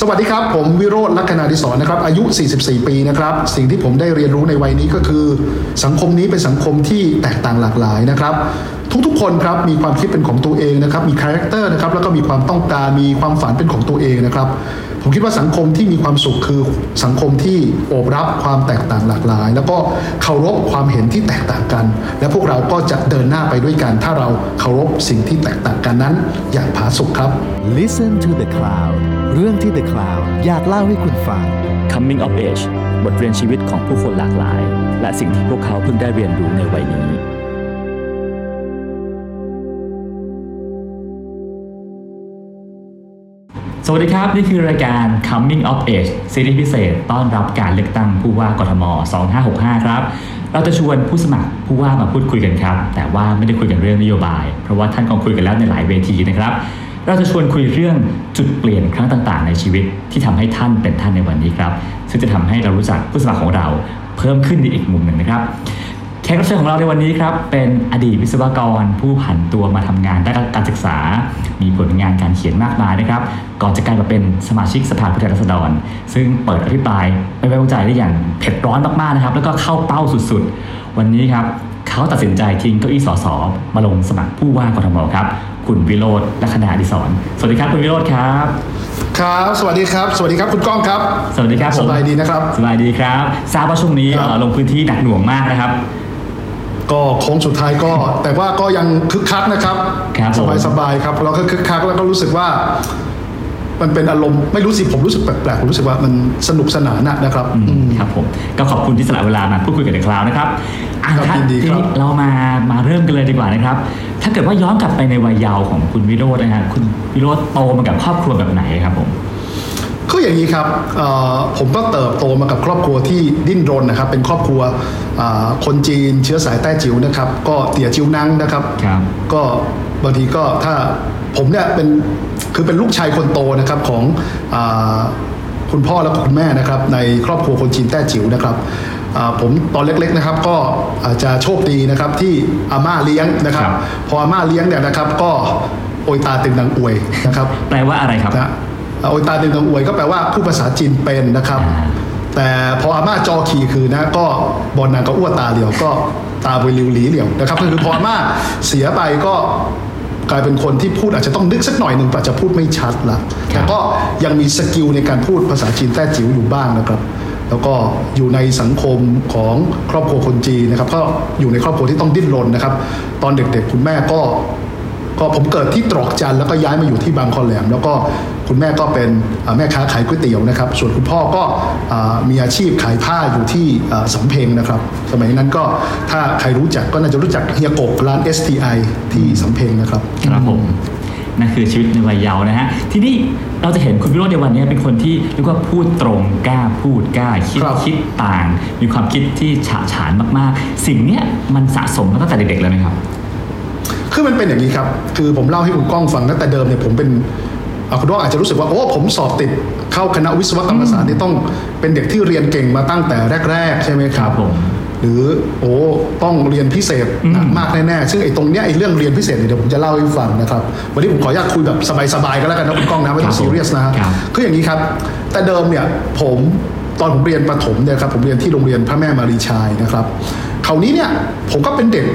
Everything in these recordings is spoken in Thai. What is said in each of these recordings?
สวัสดีครับ ผมวิโรจน์ลักขณาอดิศรนะครับอายุ 44 ปีนะครับสิ่งที่ผมได้เรียนรู้ในวัยนี้ก็คือ สังคมนี้เป็นสังคมที่แตกต่างหลากหลายนะครับทุกๆคนครับมีความคิดเป็นของตัวเองนะครับมี character นะครับแล้วก็มีความต้องการมีความฝันเป็นของตัวเองนะครับผมคิดว่าสังคมที่มีความสุขคือสังคมที่โอบรับความแตกต่างหลากหลาย แล้วก็เคารพความเห็นที่แตกต่างกัน และพวกเราก็จะเดินหน้าไปด้วยกัน ถ้าเราเคารพสิ่งที่แตกต่างกันนั้น อย่างผาสุกครับ Listen to the Cloud เรื่องที่ The Cloud อยากเล่าให้คุณฟัง Coming of Age บทเรียนชีวิตของผู้คนหลากหลาย และสิ่งที่พวกเขาเพิ่งได้เรียนรู้ในวัยนี้ สวัสดีครับ นี่คือรายการ Coming of Age ซีรีส์พิเศษต้อนรับการเลือกตั้งผู้ว่ากทม 2565 ครับ เราจะชวนผู้สมัครผู้ว่ามาพูดคุยกันครับ แต่ว่าไม่ได้คุยกันเรื่องนโยบาย เพราะว่าท่านกองคุยกันแล้วในหลายเวทีนะครับ เราจะชวนคุยเรื่องจุดเปลี่ยนครั้งต่างๆ ในชีวิตที่ทำให้ท่านเป็นท่านในวันนี้ครับ ซึ่งจะทำให้เรารู้จักผู้สมัครของเราเพิ่มขึ้นในอีกมุมหนึ่งนะครับแขกรับเชิญของเราในวันนี้ครับเป็นอดีตวิศวกร ผู้ผันตัวมาทำงานด้านการศึกษา มีผลงานการเขียนมากมายนะครับ ก่อนจะกลายมาเป็นสมาชิกสภาผู้แทนราษฎร ซึ่งเปิดอภิปรายไม่ไว้วางใจได้อย่างเผ็ดร้อนมากๆนะครับ แล้วก็เข้าเป้าสุดๆ วันนี้ครับเขาตัดสินใจทิ้งเก้าอี้สสมาลงสมัครผู้ว่ากทมครับ คุณวิโรธลัคนาอดิศรสวัสดีครับคุณวิโรธครับ ครับ สวัสดีครับ สวัสดีครับคุณก้องครับ สวัสดีครับผมสบายดีนะครับสบายดีครับทราบว่าช่วงนี้ครับเอ่อลงพื้นที่หนักหน่วงมากนะครับก็โค้งสุดท้ายก็ แต่ว่าก็ยังคึกคักนะครับครับผมสบายสบายๆครับเราก็คึกคักแล้วก็รู้สึกว่า มันเป็นอารมณ์ไม่รู้สิผมรู้สึกแปลกๆผมรู้สึกว่ามันสนุกสนานนะนะครับอืมอืมครับผมก็ขอบคุณที่สละเวลามาพูดคุยกับเด็กคลาวนะครับอะครับถ้ายินดีทีครับนี้เรามามาเริ่มกันเลยดีกว่านะครับ ถ้าเกิดว่าย้อนกลับไปในวัยเยาว์ของคุณวิโรจน์นะฮะคุณวิโรจน์โตมากับครอบครัวแบบไหนครับผมคืออย่างนี้ครับเอ่อผมก็เติบโตมากับครอบครัวที่ดิ้นรนนะครับ เป็นครอบครัวอ่าคนจีนเชื้อสายแต้จิ๋วนะครับ ก็เตี่ยจิ๋วนังนะครับครับก็บางทีก็ถ้าผมเนี่ยเป็นคือเป็นลูกชายคนโตนะครับของอาคุณพ่อและคุณแม่นะครับในครอบครัวคนจีนแต้จิ๋วนะครับอ่า ผมตอนเล็กๆนะครับก็อาจจะโชคดีนะครับที่อาม่าเลี้ยงนะครับครับ พออาม่าเลี้ยงเนี่ยนะครับก็โอยตาตึงนางอวยนะครับ แปลว่าอะไรครับนะโอยตาตึงนางอวยก็แปลว่าผู้ภาษาจีนเป็นนะครับอ่าแต่พออาม่าจอขี่คือนะก็บอลนางก็อ้วตาเหลียวก็ตาไปริวหลีเหลียวนะครับก็คือพออาม่าเสียไปก็กลายเป็นคนที่พูดอาจจะต้องนึกสักหน่อยหนึ่งอาจจะพูดไม่ชัดละแต่ก็ยังมีสกิลในการพูดภาษาจีนแต้จิ๋วอยู่บ้างนะครับ แล้วก็อยู่ในสังคมของครอบครัวคนจีนนะครับ ก็อยู่ในครอบครัวที่ต้องดิ้นรนนะครับ ตอนเด็กๆ คุณแม่ก็ ก็ผมเกิดที่ตรอกจันแล้วก็ย้ายมาอยู่ที่บางคอแหลม แล้วก็คุณแม่ก็เป็นแม่ค้าขายก๋วยเตี๋ยวนะครับ ส่วนคุณพ่อก็มีอาชีพขายผ้าอยู่ที่สำเพ็งนะครับ สมัยนั้นก็ถ้าใครรู้จักก็น่าจะรู้จักเฮียกบร้าน STI ที่สำเพ็งนะครับ ครับผมนั่นคือชีวิตในวัยเยาว์นะฮะ ทีนี้ เราจะเห็นคุณวิโรจน์ในวันนี้เป็นคนที่เรียกว่าพูดตรงกล้าพูดกล้าคิดครับ คิดต่าง มีความคิดที่ฉะฉานมากๆ สิ่งเนี้ยมันสะสมมาตั้งแต่เด็กๆเลยไหมครับ คือมันเป็นอย่างนี้ครับ คือผมเล่าให้คุณก้องฟังตั้งแต่เดิมเนี่ยผมเป็นอะคุณก้องอาจจะรู้สึกว่าโอ้ผมสอบติดเข้าคณะวิศวกรรมศาสตร์นี่ต้องเป็นเด็กที่เรียนเก่งมาตั้งแต่แรก ๆ ใช่ไหมคครัรับบผม หรือโอ้ต้องเรียนพิเศษหนักอืมมากแน่ๆซึ่งไอ้ตรงเนี้ยไอ้เรื่องเรียนพิเศษเนี่ยเดี๋ยวผมจะเล่าให้ฟังนะครับวันนี้ผมขออนุญาตคุยแบบสบายๆก็แล้วกันนะคุณก้องนะไม่ต้องซีเรียสนะฮะครับคืออย่างนี้ครับ แต่เดิมเนี่ยผมตอนผมเรียนประถมเนี่ยครับผมเรียนที่โรงเรียนพระแม่มารีชายนะครับคราวนี้เนี่ยผมก็เป็นเด็ก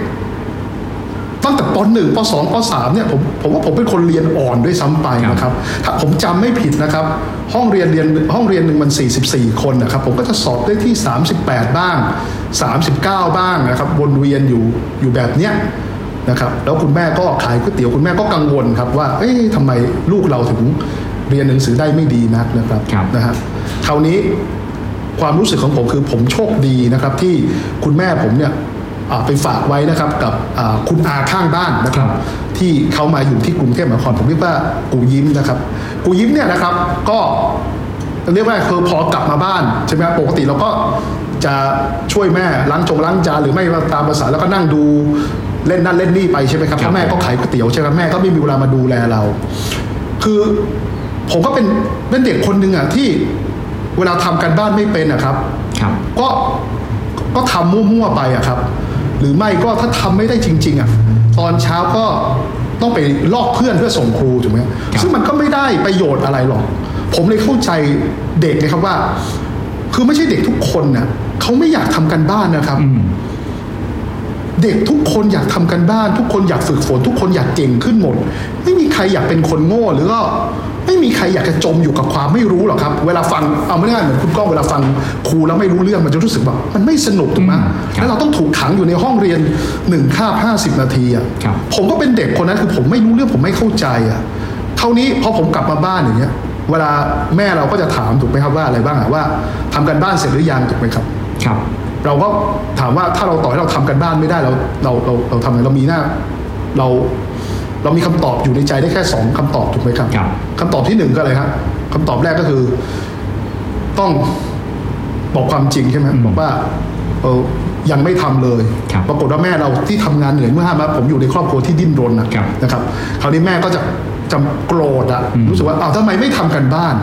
ตั้งแต่ป .1 ป .2 ป .3 เนี่ยผมผมว่าผมเป็นคนเรียนอ่อนด้วยซ้ำไปนะครับ ถ้าผมจำไม่ผิดนะครับ ห้องเรียนเรียนห้องเรียนหนึ่งมัน 44 คนนะครับ ผมก็จะสอบได้ที่ 38 บ้าง 39 บ้างนะครับวนเวียนอยู่อยู่แบบเนี้ยนะครับแล้วคุณแม่ก็ขายก๋วยเตี๋ยวคุณแม่ก็กังวลครับว่าเอ๊ะทำไมลูกเราถึงเรียนหนังสือได้ไม่ดีนักนะครับครับนะฮะคราวนี้ความรู้สึกของผมคือผมโชคดีนะครับที่คุณแม่ผมเนี่ยอ่าไปฝากไว้นะครับกับอ่าคุณอาข้างบ้านนะครับ ที่เขามาอยู่ที่กรุงเทพมหานครผมเรียกว่ากูยิ้มนะครับ กูยิ้มเนี่ยนะครับก็เรียกว่าคือพอกลับมาบ้านใช่ไหมครับปกติเราก็จะช่วยแม่ล้างจงล้างจานหรือไม่ว่าตามภาษาแล้วก็นั่งดูเล่นนั่นเล่นนี่ไปใช่ไหมครับเพราะแม่ก็ขายก๋วยเตี๋ยวใช่ไหมแม่ก็ไม่มีเวลามาดูแลเรา คือผมก็เป็นเป็นเด็กคนหนึ่งอะที่เวลาทำการบ้านไม่เป็นอะครับ ครับ ก็ก็ทำมั่วๆไปอะครับ หรือไม่ก็ถ้าทำไม่ได้จริง ๆอะ ตอนเช้าก็ต้องไปลอกเพื่อนเพื่อส่งครูถูกไหมครับซึ่งมันก็ไม่ได้ประโยชน์อะไรหรอก ผมเลยเข้าใจเด็กนะครับว่า คือไม่ใช่เด็กทุกคนน่ะเขาไม่อยากทำกันบ้านนะครับอืมเด็กทุกคนอยากทำกันบ้าน ทุกคนอยากฝึกฝน ทุกคนอยากเก่งขึ้นหมด ไม่มีใครอยากเป็นคนโง่หรือก็ ไม่มีใครอยากจะจมอยู่กับความไม่รู้หรอกครับ เวลาฟังเอาไม่ง่ายเหมือนคุณก้องเวลาฟังครูแล้วไม่รู้เรื่องมันจะรู้สึกแบบมันไม่สนุกถูกไหมอืมครับแล้วเราต้องถูกขังอยู่ในห้องเรียนหนึ่งคาบห้าสิบนาทีอะครับผมก็เป็นเด็กคนนั้นคือผมไม่รู้เรื่องผมไม่เข้าใจอะเท่านี้พอผมกลับมาบ้านอย่างเงี้ย เวลาแม่เราก็จะถามถูกไหมครับว่าอะไรบ้างอะว่าทำกันบ้านเสร็จหรือยังถูกไหมครับครับ เราก็ถามว่าถ้าเราต่อให้เราทำกันบ้านไม่ได้เราเราเราเราทำอะไรเรามีหน้าเรา เรามีคำตอบอยู่ในใจได้แค่สองคำตอบถูกไหมครับครับคำตอบที่หนึ่งก็อะไรครับคำตอบแรกก็คือ ต้องบอกความจริงใช่ไหมอืมบอกว่าเออยังไม่ทำเลยครับปรากฏว่าแม่เราที่ทำงานเหนื่อยเมื่อห้ามาผมอยู่ในครอบครัวที่ดิ้นรนนะครับนะครับคราวนี้แม่ก็จะจำโกรธอะอืมรู้สึกว่าอ้าวทำไมไม่ทำกันบ้าน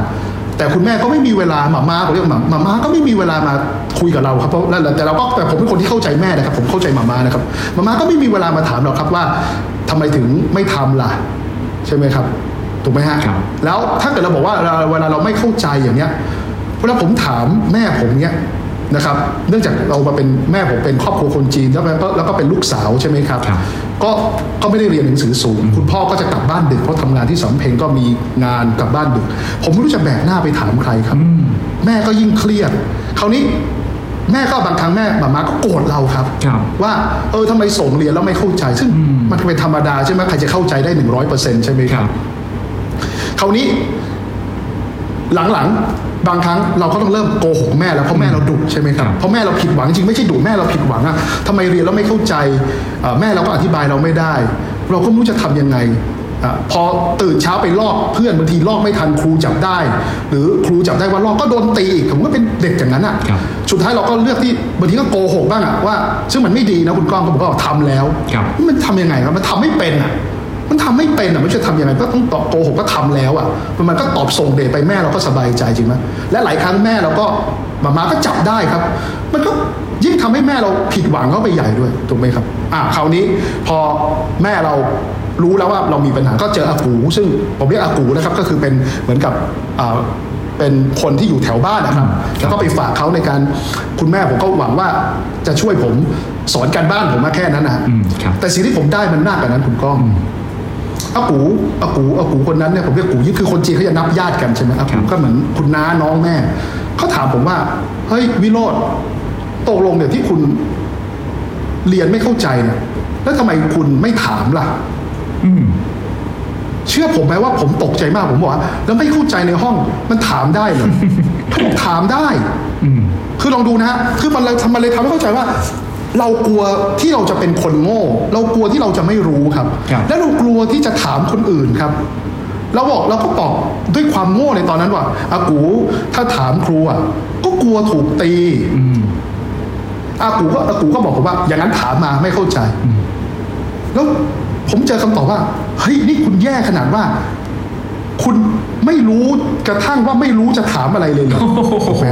แต่คุณแม่ก็ไม่มีเวลาหมาม่าผมเรียกหมาหมาม่าก็ไม่มีเวลามาคุยกับเราครับเพราะนั่นแหละแต่เราก็แต่ผมเป็นคนที่เข้าใจแม่นะครับ ผมเข้าใจหมาม่านะครับหมาม่าก็ไม่มีเวลามาถามเราครับว่าทำไมถึงไม่ทำล่ะ ใช่ไหมครับถูกไหมฮะครับแล้วถ้าเกิดเราบอกว่าเราเวลาเราไม่เข้าใจอย่างเนี้ยเวลาผมถามแม่ผมเนี้ย นะครับ เนื่องจากเรามาเป็นแม่ผมเป็นครอบครัวคนจีนแล้วก็แล้วก็เป็นลูกสาวใช่ไหมครับครับ ก็ก็ไม่ได้เรียนหนังสือสูง คุณพ่อก็จะกลับบ้านดึกเพราะทำงานที่สำเพ็งก็มีงานกลับบ้านดึก ผมไม่รู้จะแบกหน้าไปถามใครครับอืมแม่ก็ยิ่งเครียดคราวนี้แม่ก็บางครั้งแม่หมามาก็โกรธเราครับครับ ว่าเออทำไมส่งเรียนแล้วไม่เข้าใจ ซึ่งอืมมันเป็นธรรมดาใช่ไหมใครจะเข้าใจได้หนึ่งร้อยเปอร์เซ็นต์ใช่ไหมครับคราวนี้ หลังๆ บางครั้งเราก็ต้องเริ่มโกหกแม่แล้วเพราะแม่เราดุใช่ไหมครับครับเพราะแม่เราผิดหวังจริงไม่ใช่ดุแม่เราผิดหวังอะทำไมเรียนแล้วไม่เข้าใจเอ่อแม่เราก็อธิบายเราไม่ได้ เราก็ไม่รู้จะทำยังไงอะพอตื่นเช้าไปลอกเพื่อนบางทีลอกไม่ทันครูจับได้ หรือครูจับได้ว่าลอกก็โดนตีอีกผมก็เป็นเด็กอย่างนั้นอะครับสุดท้ายเราก็เลือกที่บางทีก็โกหกบ้างอะว่า ซึ่งมันไม่ดีนะคุณก้องก็บอกว่าทำแล้วครับมันทำยังไงครับมันทำไม่เป็นอะ มันทำไม่เป็นอะมันจะทำยังไงก็ต้องตอบโกหกก็ทำแล้วอะมันก็ตอบส่งเดชไปแม่เราก็สบายใจจริงไหมและหลายครั้งแม่เราก็มามาก็จับได้ครับ มันก็ยิ่งทำให้แม่เราผิดหวังเข้าไปใหญ่ด้วยถูกไหมครับ อ่าคราวนี้พอแม่เรารู้แล้วว่าเรามีปัญหาก็เจออากู ซึ่งผมเรียกอากูนะครับก็คือเป็นเหมือนกับอ่าเป็นคนที่อยู่แถวบ้านนะครับ แล้วก็ไปฝากเขาในการคุณแม่ผมก็หวังว่าจะช่วยผมสอนการบ้านผมมาแค่นั้นนะฮะอืมครับแต่สิ่งที่ผมได้มันมากกว่านั้นคุณก้อง อากูอากูอากูคนนั้นเนี่ยผมเรียกกูยี่คือคนจีนเขาจะนับญาติกันใช่ไหมอาครักูบก็เหมือนคุณน้าน้องแม่เขาถามผมว่าเฮ้ยวิโรธตกลงเนี่ยที่คุณเรียนไม่เข้าใจเนี่ยแล้วทำไมคุณไม่ถามล่ะ อืมเชื่อผมไหมว่าผมตกใจมากผมบอกว่าแล้วไม่เข้าใจในห้องมันถามได้เหรอเขาบอกถามได้อืมคือลองดูนะฮะคือมันเลยทำมันเลยทำให้เข้าใจว่า เรากลัวที่เราจะเป็นคนโง่ เรากลัวที่เราจะไม่รู้ครับ ครับ และเรากลัวที่จะถามคนอื่นครับ เราบอกเราก็บอกด้วยความโง่ในตอนนั้นว่าอากูถ้าถามครูอะก็กลัวถูกตี อืม อากูก็อากูก็บอกผมว่า อย่างนั้นถามมาไม่เข้าใจแล้วผมเจอคำตอบว่าเฮ้ยนี่คุณแย่ขนาดว่า คุณไม่รู้กระทั่งว่าไม่รู้จะถามอะไรเลยเหรอ โอ้โห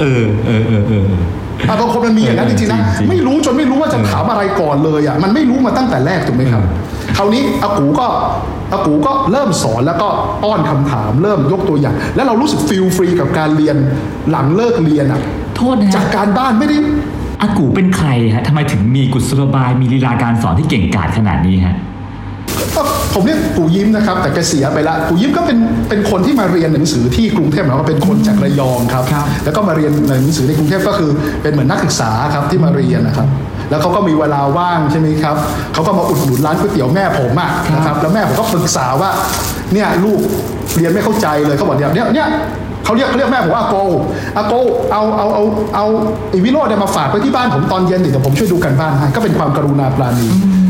เออเออเออเออ อะบางคนมันมีอย่างนั้นจริงๆนะจริงๆ ไม่รู้จนไม่รู้ว่าจะถามอะไรก่อนเลยอะมันไม่รู้มาตั้งแต่แรกถูกไหมครับ คราวนี้อากูก็อากูก็เริ่มสอนแล้วก็ป้อนคำถามเริ่มยกตัวอย่าง แล้วเรารู้สึกฟิลฟรีกับการเรียนหลังเลิกเรียนอะโทษนะจากฮะการบ้านไม่ได้ อากูเป็นใครฮะทำไมถึงมีกุศโลบายมีลีลาการสอนที่เก่งกาจขนาดนี้ฮะก็ ผมเรียกปู่ยิ้มนะครับ แต่แกเสียไปละปู่ยิ้มก็เป็นเป็นคนที่มาเรียนหนังสือที่กรุงเทพแล้วก็เป็นคนจากระยองครับครับ แล้วก็มาเรียนหนังสือในกรุงเทพก็คือเป็นเหมือนนักศึกษาครับที่มาเรียนนะครับ แล้วเขาก็มีเวลาว่างใช่ไหมครับเขาก็มาอุดหนุนร้านก๋วยเตี๋ยวแม่ผมอะนะครับแล้วแม่ผมก็ปรึกษาว่าเนี่ยลูกเรียนไม่เข้าใจเลยเขาบอกเดี๋ยวเนี่ยเนี่ย เขาเรียกเขาเรียกแม่ผมว่าอาโกอาโกเอาเอาเอาเอาไอวิโรจน์เนี่ยมาฝากไว้ที่บ้านผมตอนเย็นเดี๋ยวผมช่วยดูกันบ้านให้ก็เป็นความกรุณาปราณี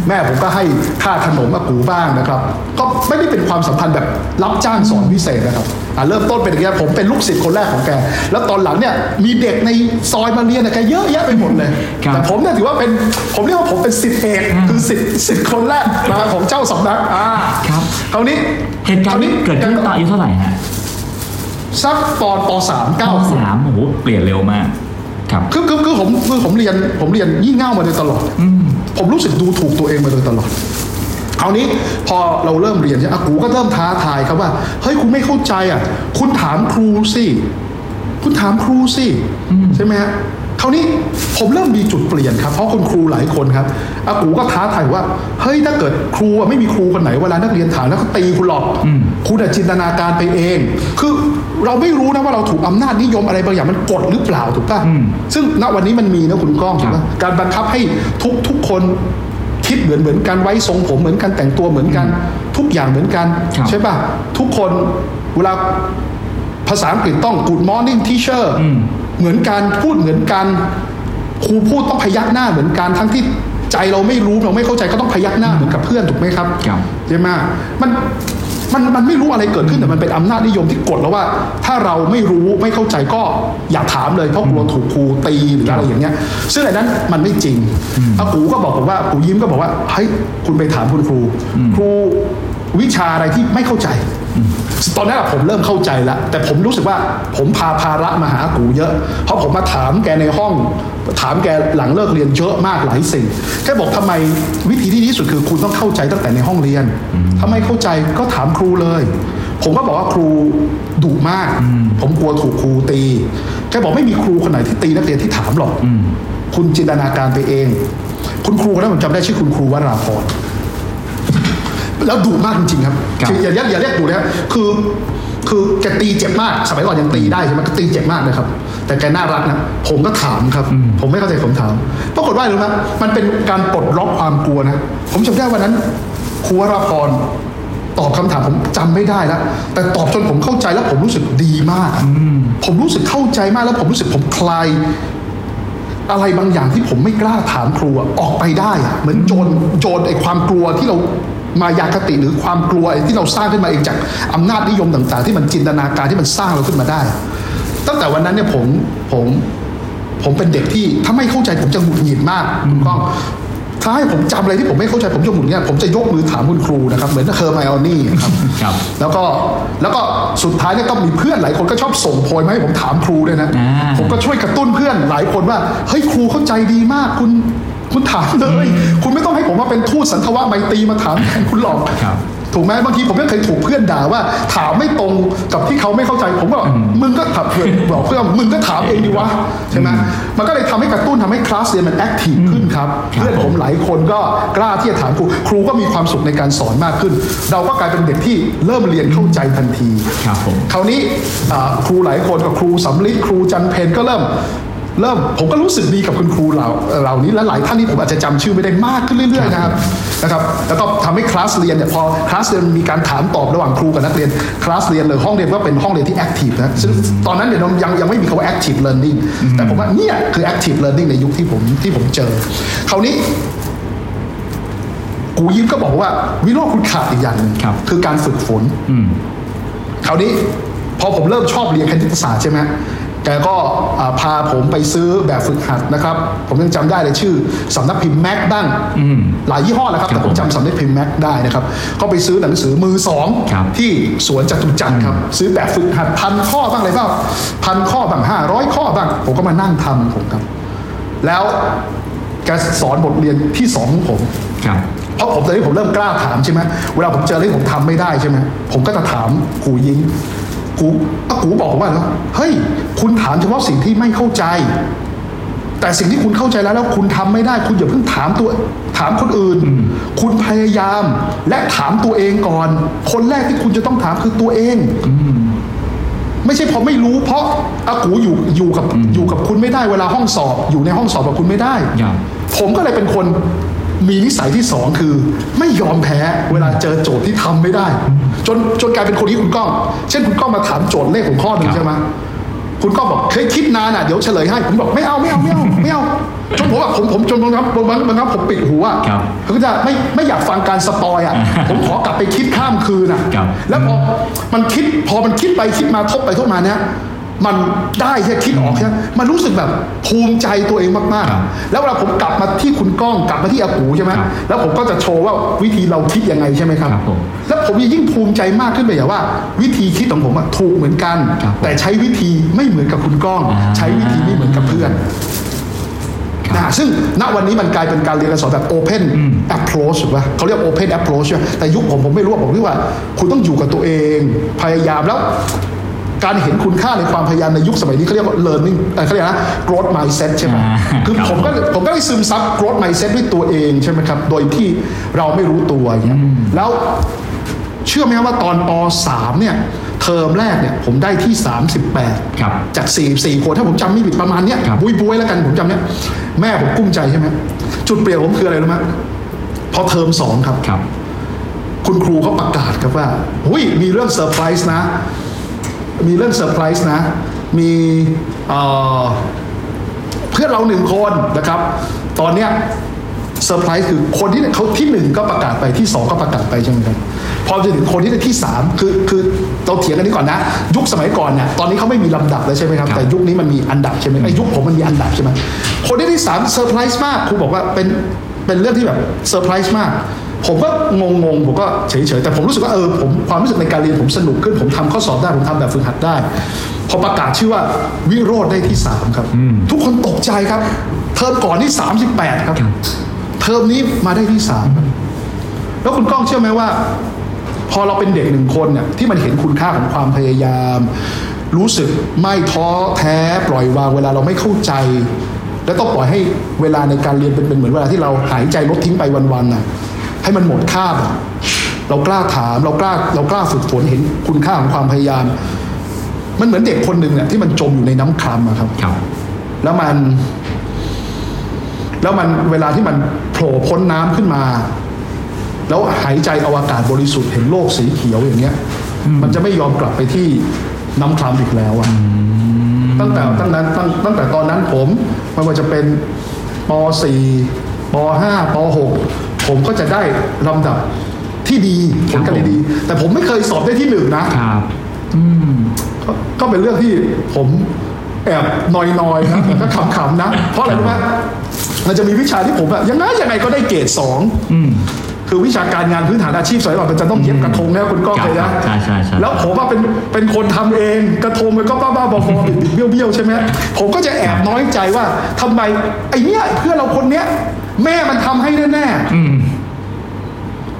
แม่ผมก็ให้ค่าขนมอากูบ้างนะครับ ก็ไม่ได้เป็นความสัมพันธ์แบบรับจ้างสอนพิเศษนะครับอ่าเริ่มต้นเป็นอย่างเงี้ยผมเป็นลูกศิษย์คนแรกของแก แล้วตอนหลังเนี่ยมีเด็กในซอยมาเรียนเนี่ยแกเยอะแยะไปหมดเลยครับแต่ผมเนี่ยถือว่าเป็นผมเรียกว่าผมเป็นศิษย์เอกอืมคือศิษย์ศิษย์คนแรกนะครับของเจ้าสำนักอ่าครับคราวนี้เหตุการณ์นี้เกิดขึ้นตอนอายุเท่าไหร่ฮะ สักตอนปสามเก้าปสามโอ้โหเปลี่ยนเร็วมาก ครับคือคือคือผมคือผมเรียนผมเรียนยี่เง่ามาโดยตลอดอืมผมรู้สึกดูถูกตัวเองมาโดยตลอดคราวนี้พอเราเริ่มเรียนใช่ไหมอากูก็เริ่มท้าทายครับว่าเฮ้ยคุณไม่เข้าใจอะ คุณถามครูสิคุณถามครูสิใช่ไหมฮะค ราวนี้ผมเริ่มมีจุดเปลี่ยนครับ เพราะคุณครูหลายคนครับอากูก็ท้าทายว่าเฮ้ยถ้าเกิดครูอะไม่มีครูคนไหนเวลานักเรียนถามแล้วก็ตีคุณหรอกคุณอะจินตนาการไปเอง คือเราไม่รู้นะว่าเราถูกอำนาจนิยมอะไรบางอย่างมันกดหรือเปล่าถูกป่ะซึ่งณวันนี้มันมีนะคุณก้องถูกป่ะการบังคับให้ทุกทุกคนคิดเหมือนเหมือนกันไว้ทรงผมเหมือนกันแต่งตัวเหมือนกัน ทุกอย่างเหมือนกันครับใช่ป่ะทุกคนเวลาภาษาอังกฤษต้อง good morning teacher เหมือนกันพูดเหมือนกันครูพูดต้องพยักหน้าเหมือนกันทั้งที่ใจเราไม่รู้เราไม่เข้าใจก็ต้องพยักหน้าเหมือนกับเพื่อนถูกไหมครับครับใช่ไหมมันมันมันไม่รู้อะไรเกิดขึ้นแต่มันเป็นอำนาจนิยมที่กดแล้วว่า ถ้าเราไม่รู้ไม่เข้าใจก็อย่าถามเลยเพราะกลัวถูกครูตีหรืออะไรอย่างเงี้ย ซึ่งอันนั้นมันไม่จริงอากูก็บอกผมว่ากูยิ้มก็บอกว่าเฮ้ยคุณไปถามคุณครู ครูวิชาอะไรที่ไม่เข้าใจ ตอนนั้นอะผมเริ่มเข้าใจแล้วแต่ผมรู้สึกว่าผมพาภาระมาหากูเยอะ เพราะผมมาถามแกในห้อง ถามแกหลังเลิกเรียนเยอะมากหลายสิ่งแกบอกทำไมวิธีที่ดีที่สุดคือคุณต้องเข้าใจตั้งแต่ในห้องเรียนถ้าไม่เข้าใจก็ถามครูเลย ผมก็บอกว่าครูดุมาก ผมกลัวถูกครูตีแกบอกไม่มีครูคนไหนที่ตีนักเรียนที่ถามหรอกคุณจินตนาการไปเอง คุณครูคนนั้นผมจำได้ชื่อคุณครูวราพร แล้วดุมากจริงๆครับครับออย่าเรียกอย่าเรียกดุนะครับคือคือแกตีเจ็บมากสมัยก่อนยังตีได้ใช่ไหมก็ตีเจ็บมากเลยครับ แต่แกน่ารักนะผมก็ถามครับ ผมไม่เข้าใจผมถามปรากฏว่าอะไรรู้ไหมมันเป็นการปลดล็อกความกลัวนะ ผมจำได้วันนั้นครูวราพรตอบคำถามผมจำไม่ได้แล้วแต่ตอบจนผมเข้าใจแล้วผมรู้สึกดีมากผมรู้สึกเข้าใจมากแล้วผมรู้สึกผมคลายอะไรบางอย่างที่ผมไม่กล้าถามครูอะออกไปได้อะเหมือนโจรโจรไอ้ความกลัวที่เรา มายาคติหรือความกลัวไอ้ที่เราสร้างขึ้นมาเองจากอำนาจนิยมต่าง ๆ ที่มันจินตนาการที่มันสร้างเราขึ้นมาได้ ตั้งแต่วันนั้นเนี่ยผมผมผมเป็นเด็กที่ถ้าไม่เข้าใจผมจะหงุดหงิดมากคุณก้องถ้าให้ผมจำอะไรที่ผมไม่เข้าใจผมจะหงุดหงิดผมจะยกมือถามคุณครูนะครับ เหมือนเคอร์ไมออนี่ครับครับแล้วก็แล้วก็สุดท้ายเนี่ยก็มีเพื่อนหลายคนก็ชอบส่งโพยมาให้ผมถามครูด้วยนะอ่าผมก็ช่วยกระตุ้นเพื่อนหลายคนว่าเฮ้ยครูเข้าใจดีมากคุณ คุณถามเลย คุณไม่ต้องให้ผมว่าเป็นทูตสันทวะไมตรีมาถามแทนคุณหรอกครับถูกไหมบางทีผมก็เคยถูกเพื่อนด่าว่า ถามไม่ตรงกับที่เขาไม่เข้าใจผมก็บอกมึงก็ถามเพื่อนบอกเพื่อนมึงก็ถามเองดีวะใช่ไหมมันก็เลยทำให้กระตุ้นทำให้คลาสเรียนมันแอคทีฟขึ้นครับครับเพื่อนผมหลายคนก็กล้าที่จะถามครูครูก็มีความสุขในการสอนมากขึ้น เราก็กลายเป็นเด็กที่เริ่มเรียนเข้าใจทันทีครับผมคราวนี้อ่าครูหลายคนกับครูสำลิดครูจันเพนก็เริ่ม เริ่มผมก็รู้สึกดีกับคุณครูเหล่าเหล่านี้และหลายท่านที่ผมอาจจะจำชื่อไม่ได้มากขึ้นเรื่อยๆนะครับนะครับแล้วก็ทำให้คลาสเรียนเนี่ยพอคลาสเรียนมีการถามตอบระหว่างครูกับนักเรียนคลาสเรียนเลยห้องเรียนก็เป็นห้องเรียนที่แอคทีฟนะซึ่งตอนนั้นเนี่ยยังยังไม่มีคำว่า active learning แต่ผมว่าเนี่ยคือ active learning ในยุคที่ผมที่ผมเจอคราวนี้กูยิ้มก็บอกว่าวิโรจน์คุณขาดอีกอย่างหนึ่งครับคือการฝึกฝนอืมคราวนี้พอผมเริ่มชอบเรียนคณิตศาสตร์ใช่ไหม แกก็อ่าพาผมไปซื้อแบบฝึกหัดนะครับ ผมยังจำได้เลยชื่อสำนักพิมพ์แม็กบ้างอืมหลายยี่ห้อแหละครับครับแต่ผมจำสำนักพิมพ์แม็กได้นะครับก็ไปซื้อหนังสือมือสองครับที่สวนจตุจักรครับซื้อแบบฝึกหัดพันข้อบ้างอะไรบ้างพันข้อบ้างห้าร้อยข้อบ้าง ผมก็มานั่งทำผมครับ แล้วแกสอนบทเรียนที่สองของผมครับเพราะผมตอนนี้ผมเริ่มกล้าถามใช่ไหมเวลาผมเจออะไรที่ผมทำไม่ได้ใช่ไหมผมก็จะถามกูยิง กูอะกูบอกผมว่าแล้วเฮ้ย คุณถามเฉพาะสิ่งที่ไม่เข้าใจ แต่สิ่งที่คุณเข้าใจแล้วแล้วคุณทำไม่ได้ คุณอย่าเพิ่งถามตัว ถามคนอื่น คุณพยายาม และถามตัวเองก่อน คนแรกที่คุณจะต้องถามคือตัวเองไม่ใช่พอไม่รู้เพราะอากูอยู่อยู่กับอยู่กับคุณไม่ได้เวลาห้องสอบ อยู่ในห้องสอบกับคุณไม่ได้ครับผมก็เลยเป็นคนมีนิสัยที่สองคือ ไม่ยอมแพ้เวลาเจอโจทย์ที่ทำไม่ได้ จนจนกลายเป็นคนที่คุณก้อง เช่นคุณก้องมาถามโจทย์เลขผมข้อหนึ่งครับใช่ไหมคุณก้องบอกเคยคิดนานอะเดี๋ยวเฉลยให้ผมบอกไม่เอาไม่เอาไม่เอาไม่เอาจนผมว่าผมผมจนบางครั้งบางบางครั้งผมปิดหูอะครับเขาก็จะไม่ไม่อยากฟังการสปอยอะผมขอกลับไปคิดข้ามคืนอะครับแล้วพอมันคิดพอมันคิดไปคิดมาทบไปทบมาเนี้ย มันได้แค่คิดออกใช่ไหมมันรู้สึกแบบภูมิใจตัวเองมากครับๆแล้วเวลาผมกลับมาที่คุณก้องกลับมาที่อากูใช่ไหมครับแล้วผมก็จะโชว์ว่าวิธีเราคิดยังไงใช่ไหมครับครับผมแล้วผมยิ่งภูมิใจมากขึ้นไปอย่างว่า วิธีคิดของผมอะถูกเหมือนกันครับผมแต่ใช้วิธีไม่เหมือนกับคุณก้องอ่าใช้วิธีไม่เหมือนกับเพื่อนครับนะฮะซึ่งณวันนี้มันกลายเป็นการเรียนการสอนแบบ open approach ถูกป่ะเขาเรียก open approach ใช่ไหมแต่ยุคผมผมไม่รู้อะผมคิดว่า คุณต้องอยู่กับตัวเอง พยายามแล้ว การเห็นคุณค่าในความพยายามในยุคสมัยนี้เขาเรียกว่า learning เอ่อเขาเรียกนะ growth mindset ใช่ไหมอ่าคือครับผมก็ผมก็ได้ซึมซับ growth mindset ด้วยตัวเองใช่ไหมครับ โดยที่เราไม่รู้ตัวอย่างเงี้ยแล้วเชื่อไหมครับว่าตอนป .3 เนี่ยเทอมแรกเนี่ยผมได้ที่ 38ครับจาก 4 4 คนถ้าผมจำไม่ผิดประมาณเนี้ยครับบ๊วยบ๊วยๆแล้วกันผมจำเนี้ยแม่ผมกุ้มใจใช่ไหมจุดเปลี่ยนผมคืออะไรรู้ไหมพอเทอมสองครับครับ คุณครูเขาประกาศครับว่า อุ๊ยมีเรื่องเซอร์ไพรส์นะ มีเรื่องเซอร์ไพรส์นะ มีเอ่อเพื่อนเราหนึ่งคนนะครับ ตอนเนี้ยเซอร์ไพรส์คือคนที่เขาที่หนึ่งก็ประกาศไปที่สองก็ประกาศไปใช่ไหมครับพอจะถึงคนที่ได้ที่สามคือคือเราเถียงกันนี้ก่อนนะ ยุคสมัยก่อนเนี่ยตอนนี้เขาไม่มีลำดับแล้วใช่ไหมครับครับแต่ยุคนี้มันมีอันดับใช่ไหมไอ้ยุคผมมันมีอันดับใช่ไหมคนที่ได้ที่สามเซอร์ไพรส์มากครูบอกว่าเป็นเป็นเรื่องที่แบบเซอร์ไพรส์มาก ผมก็งงงๆผมก็เฉยๆแต่ผมรู้สึกว่าเออผมความรู้สึกในการเรียนผมสนุกขึ้น ผมทำข้อสอบได้ผมทำแบบฝึกหัดได้ พอประกาศชื่อว่าวิโรธได้ที่ 3 ครับ ทุกคนตกใจครับ เทอมก่อนที่ 38 ครับครับเทอมนี้มาได้ที่3ครับแล้วคุณก้องเชื่อไหมว่า พอเราเป็นเด็กหนึ่งคนเนี่ยที่มันเห็นคุณค่าของความพยายาม รู้สึกไม่ท้อแท้ปล่อยวางเวลาเราไม่เข้าใจและต้องปล่อยให้เวลาในการเรียนเป็นเป็นเหมือนเวลาที่เราหายใจลดทิ้งไปวันๆน่ะ ให้มันหมดค่าบอะเรากล้าถามเรากล้าเรากล้าฝึกฝนเห็นคุณค่าของความพยายาม มันเหมือนเด็กคนหนึ่งเนี่ยที่มันจมอยู่ในน้ำคลัมอะครับครับ แล้วมัน แล้วมันเวลาที่มันโผล่พ้นน้ำขึ้นมา แล้วหายใจเอาอากาศบริสุทธิ์เห็นโลกสีเขียวอย่างเงี้ย มันจะไม่ยอมกลับไปที่น้ำคลำอีกแล้วอะตั้งแต่ตั้งนั้นตั้งตั้งแต่ตอนนั้นผมไม่ว่าจะเป็นป .4 ป .5 ป .6 ผมก็จะได้ลำดับที่ดีผครับลการเรียนดี แต่ผมไม่เคยสอบได้ที่หนึ่งนะครับอืมก็ก็เป็นเรื่องที่ผมแอบนอยๆนะแต่ก็ขำๆนะ เพราะอะไรรู้ไหมมันจะมีวิชาที่ผมอะยังไงยังไงก็ได้เกรดสอง อืม คือวิชาการงานพื้นฐานอาชีพสมัยก่อนมันจะต้องเย็บกระทงนะคุณก้องครับเคยนะใช่ใช่ใช่ แล้วผมว่าเป็นเป็นคนทำเองกระทงมันก็บ้าๆบอๆบิดๆเบี้ยวๆใช่ไหมผมก็จะแอบน้อยใจว่าทำไมไอ้เนี้ยเพื่อนเราคนเนี้ย แม่มันทำให้แน่ๆอืม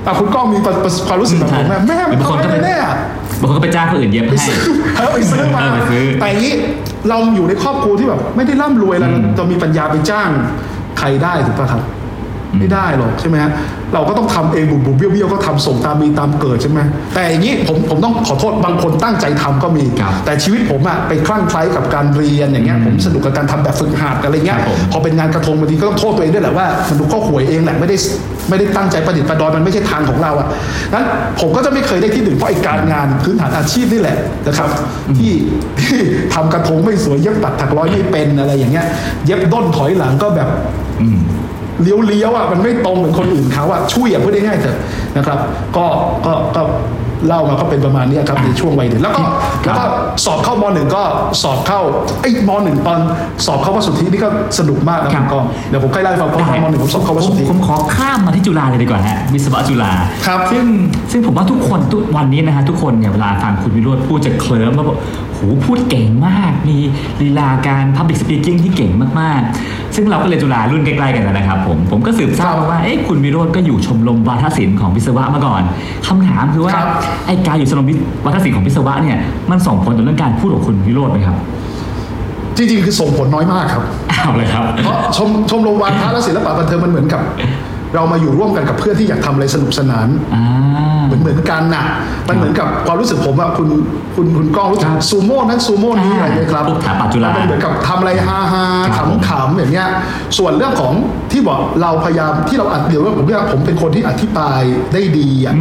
อะคุณก้องมีประประความรู้สึกแบบผมไหมแม่มันบางคนทำก็ให้ไปแน่ๆอะบางคนก็ไปจ้างคนอื่นเย็บไปให้ซื้อเออไปซื้อมาเออไปซื้อแต่อย่างนี้เราอยู่ในครอบครัวที่แบบ ไม่ได้ร่ำรวยแล้วอืมเรามีปัญญาไปจ้างใครได้ถูกป่ะครับ ไม่ได้หรอกใช่ไหมฮะ เราก็ต้องทำเองบุบบุบเบี้ยวเบี้ยวก็ทำส่งตามมีตามเกิดใช่ไหมแต่อย่างนี้ผมผมต้องขอโทษบางคนตั้งใจทำก็มีครับแต่ชีวิตผมอะไปคลั่งไคล้กับการเรียนอย่างเงี้ยผมสนุกกับการทำแบบฝึกหัดอะไรเงี้ยครับผมพอเป็นงานกระทงบางทีก็ต้องโทษตัวเองด้วยแหละว่ามันดูก็หวยเองแหละไม่ได้ไม่ได้ตั้งใจประดิษฐ์ประดอยมันไม่ใช่ทางของเราอะนั้นผมก็จะไม่เคยได้ที่หนึ่งเพราะไอ้การงานพื้นฐานอาชีพนี่แหละนะครับ ที่ที่ทำกระทงไม่สวยเย็บปัดถักร้อยไม่เป็นอะไรอย่างเงี้ย เย็บด้นถอยหลังก็แบบอืม เลี้ยวเลี้ยวๆอะมันไม่ตรงเหมือนคนอื่นเขาอะช่วยอะพูดได้ง่ายๆเถอะนะครับ ก็ก็ก็เล่ามาก็เป็นประมาณเนี้ยครับในช่วงวัยเด็กแล้วก็ครับแล้วก็สอบเข้ามหนึ่งก็สอบเข้าไอ้ยมหนึ่งตอนสอบเข้าวสุทธินี่ก็สนุกมากนะครัคุบณกองเดี๋ยวผมใกล้เล่าให้ฟังเพราะตอนมหนึ่งผมสอบเข้าวสุทธิผมผมขอข้ามมาที่จุฬาเลยดีกว่าฮะวิศวะจุฬาครับซึ่งซึ่งผมว่าทุกคนทุกวันนี้นะฮะทุกคนเนี่ยเวลาฟังคุณวิโรธพูดจะเคลิ้มว่าแบบโหพูดเก่งมาก มีลีลาการ Public Speaking ที่เก่งมากๆ ซึ่งเราก็เลยนจุฬารุ่นใกล้ๆกันนะครับผมผมก็สืบทราบมาว่าเอ๊ะคุณวิโรธก็อยู่ชมรมวาทศิลป์ของวิศวะมาก่อนคำถามคือว่าครับไอ้การอยู่ชมรมวาทศิลป์ของวิศวะเนี่ยมันส่งผลต่อเรื่องการพูดของคุณวิโรธไหมครับจริงๆ คือส่งผลน้อยมากครับเอาเลยครับ เพราะชมชมรมวาทะและศิลปะบันเทิงมันเหมือนกับ เรามาอยู่ร่วมกันกับเพื่อนที่อยากทำอะไรสนุกสนานอ่าเหมือนเหมือนกันน่ะมันเหมือนกับความรู้สึกผมอะคุณคุณคุณก้องรู้จักครับซูโม่นั่นซูโม่นี่อะไรไหมครับพวกถาปัจจุฬามันเป็นเหมือนกับทำอะไรฮาฮาครับผมขำๆอย่างเงี้ยส่วนเรื่องของที่บอกเราพยายามที่เราอัดเดี๋ยวว่าผมว่าผมเป็นคนที่อธิบายได้ดีอะ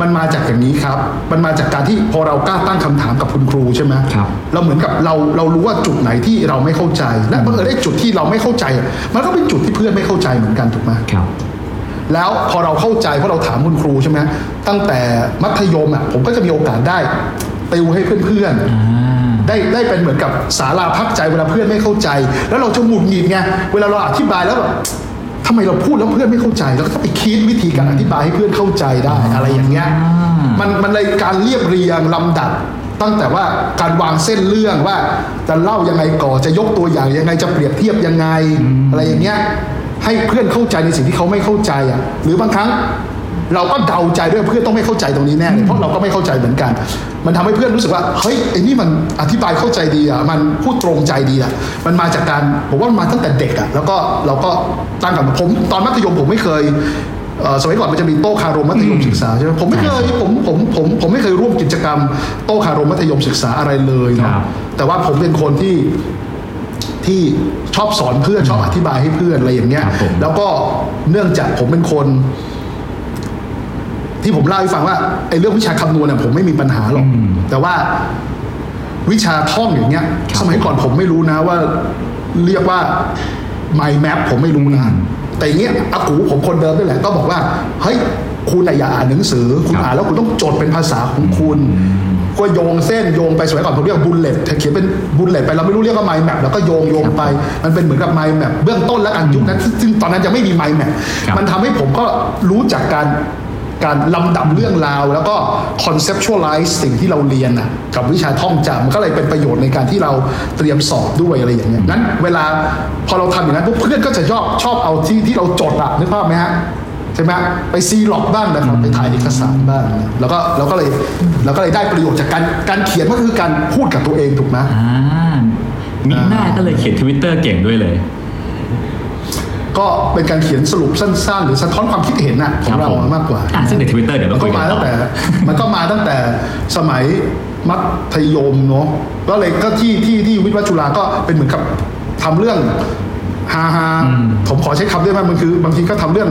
มันมาจากอย่างนี้ครับ มันมาจากการที่พอเรากล้าตั้งคำถามกับคุณครูใช่ไหมครับเราเหมือนกับเราเรารู้ว่าจุดไหนที่เราไม่เข้าใจและบังเอิญได้จุดที่เราไม่เข้าใจอะมันก็เป็นจุดที่เพื่อนไม่เข้าใจเหมือนกันถูกไหมครับ แล้วพอเราเข้าใจเพราะเราถามคุณครูใช่ไหมตั้งแต่มัธยมอะผมก็จะมีโอกาสได้ติวให้เพื่อนอ่าๆได้ได้เป็นเหมือนกับศาลาพักใจเวลาเพื่อนไม่เข้าใจ แล้วเราจะหงุดหงิดไงเวลาเราอธิบายแล้วแบบทำไมเราพูดแล้วเพื่อนไม่เข้าใจเราก็ต้องไปคิดวิธีการอธิบายให้เพื่อนเข้าใจได้อะไรอย่างเงี้ยอ่ามัมันมันเลยการเรียบเรียงลำดับตั้งแต่ว่าการวางเส้นเรื่องว่าจะเล่ายังไงก่อนจะยกตัวอย่างยังไงจะเปรียบเทียบยังไง อะไรอย่างเงี้ย ให้เพื่อนเข้าใจในสิ่งที่เขาไม่เข้าใจอะหรือบางครั้งเราก็เดาใจด้วยเพื่อนต้องไม่เข้าใจตรงนี้แน่เลยเพราะเราก็ไม่เข้าใจเหมือนกัน มันทำให้เพื่อนรู้สึกว่าเฮ้ยไอ้นี่มันอธิบายเข้าใจดีอะมันพูดตรงใจดีอะมันมาจากการผมว่ามันมาตั้งแต่เด็กอะแล้วก็เราก็ตั้งกับผมตอนมัธยมผมไม่เคยเอ่อสมัยก่อนมันจะมีโต๊ะคารมมัธยมศึกษาใช่ไหมผมไม่เคยผมผมผมผมไม่เคยร่วมกิจกรรม โต๊ะคารมมัธยมศึกษาอะไรเลยครัเนาะบแต่ว่าผมเป็นคนที่ ที่ชอบสอนเพื่อนชอบอธิบายให้เพื่อนอะไรอย่างเงี้ย ครับผม แล้วก็เนื่องจากผมเป็นคน ที่ผมเล่าให้ฟังว่าไอ้เรื่องวิชาคำนวณเนี่ยผมไม่มีปัญหาหรอก อืมแต่ว่าวิชาท่องอย่างเงี้ย ครับสมัยก่อนผมไม่รู้นะว่า เรียกว่า mind map ผมไม่รู้นะ อืมแต่อย่างเงี้ยอากู๋ผมคนเดิมนี่แหละก็บอกว่า เฮ้ย คุณน่ะอย่าอ่านหนังสือ คุณครับ อ่านแล้วคุณต้องจดเป็นภาษาของคุณ ก็โยงเส้นโยงไปสมัยก่อนผมเรียก bullet เขียนเป็น bullet ไปเราไม่รู้เรียกว่า mind map แล้วก็โยงโยงไป มันเป็นเหมือนกับ mind map เบื้องต้นแล้วกันยุคนั้นซึ่งซึ่งตอนนั้นยังไม่มี mind map ครับมันทำให้ผมก็รู้จากการการลำดับเรื่องราว แล้วก็ conceptualize สิ่งที่เราเรียนน่ะกับวิชาท่องจำมันก็เลยเป็นประโยชน์ในการที่เราเตรียมสอบด้วยอะไรอย่างเงี้ยนั้น เวลาพอเราทำอย่างนั้นปุ๊บเพื่อนก็จะชอบชอบเอาที่ที่เราจดอะนึกภาพไหมฮะใช่ไหมไปซีล็อกบ้างนะครับ ไปถ่ายเอกสารบ้างนะแล้วก็เราก็เลยเราก็เลยได้ประโยชน์จากการการเขียนก็คือการพูดกับตัวเองถูกไหมอ่ามิหน้าก็เลยเขียนทวิตเตอร์เก่งด้วยเลย ก็เป็นการเขียนสรุปสั้นๆ หรือสะท้อนความคิดเห็นน่ะของเราครับผมมากกว่าอะซึ่งใน Twitter เดี๋ยวมัเรานคุก็ยกันมาต่ตั้องแต่ มันก็มาตั้งแต่สมัยมัธยมเนาะก็เลยก็ที่ที่ที่วิทย์วัชจุฬาก็เป็นเหมือนกับทำเรื่อง ฮาฮาผมขอใช้คำได้ไหมมันคือบางทีก็ทำเรื่อง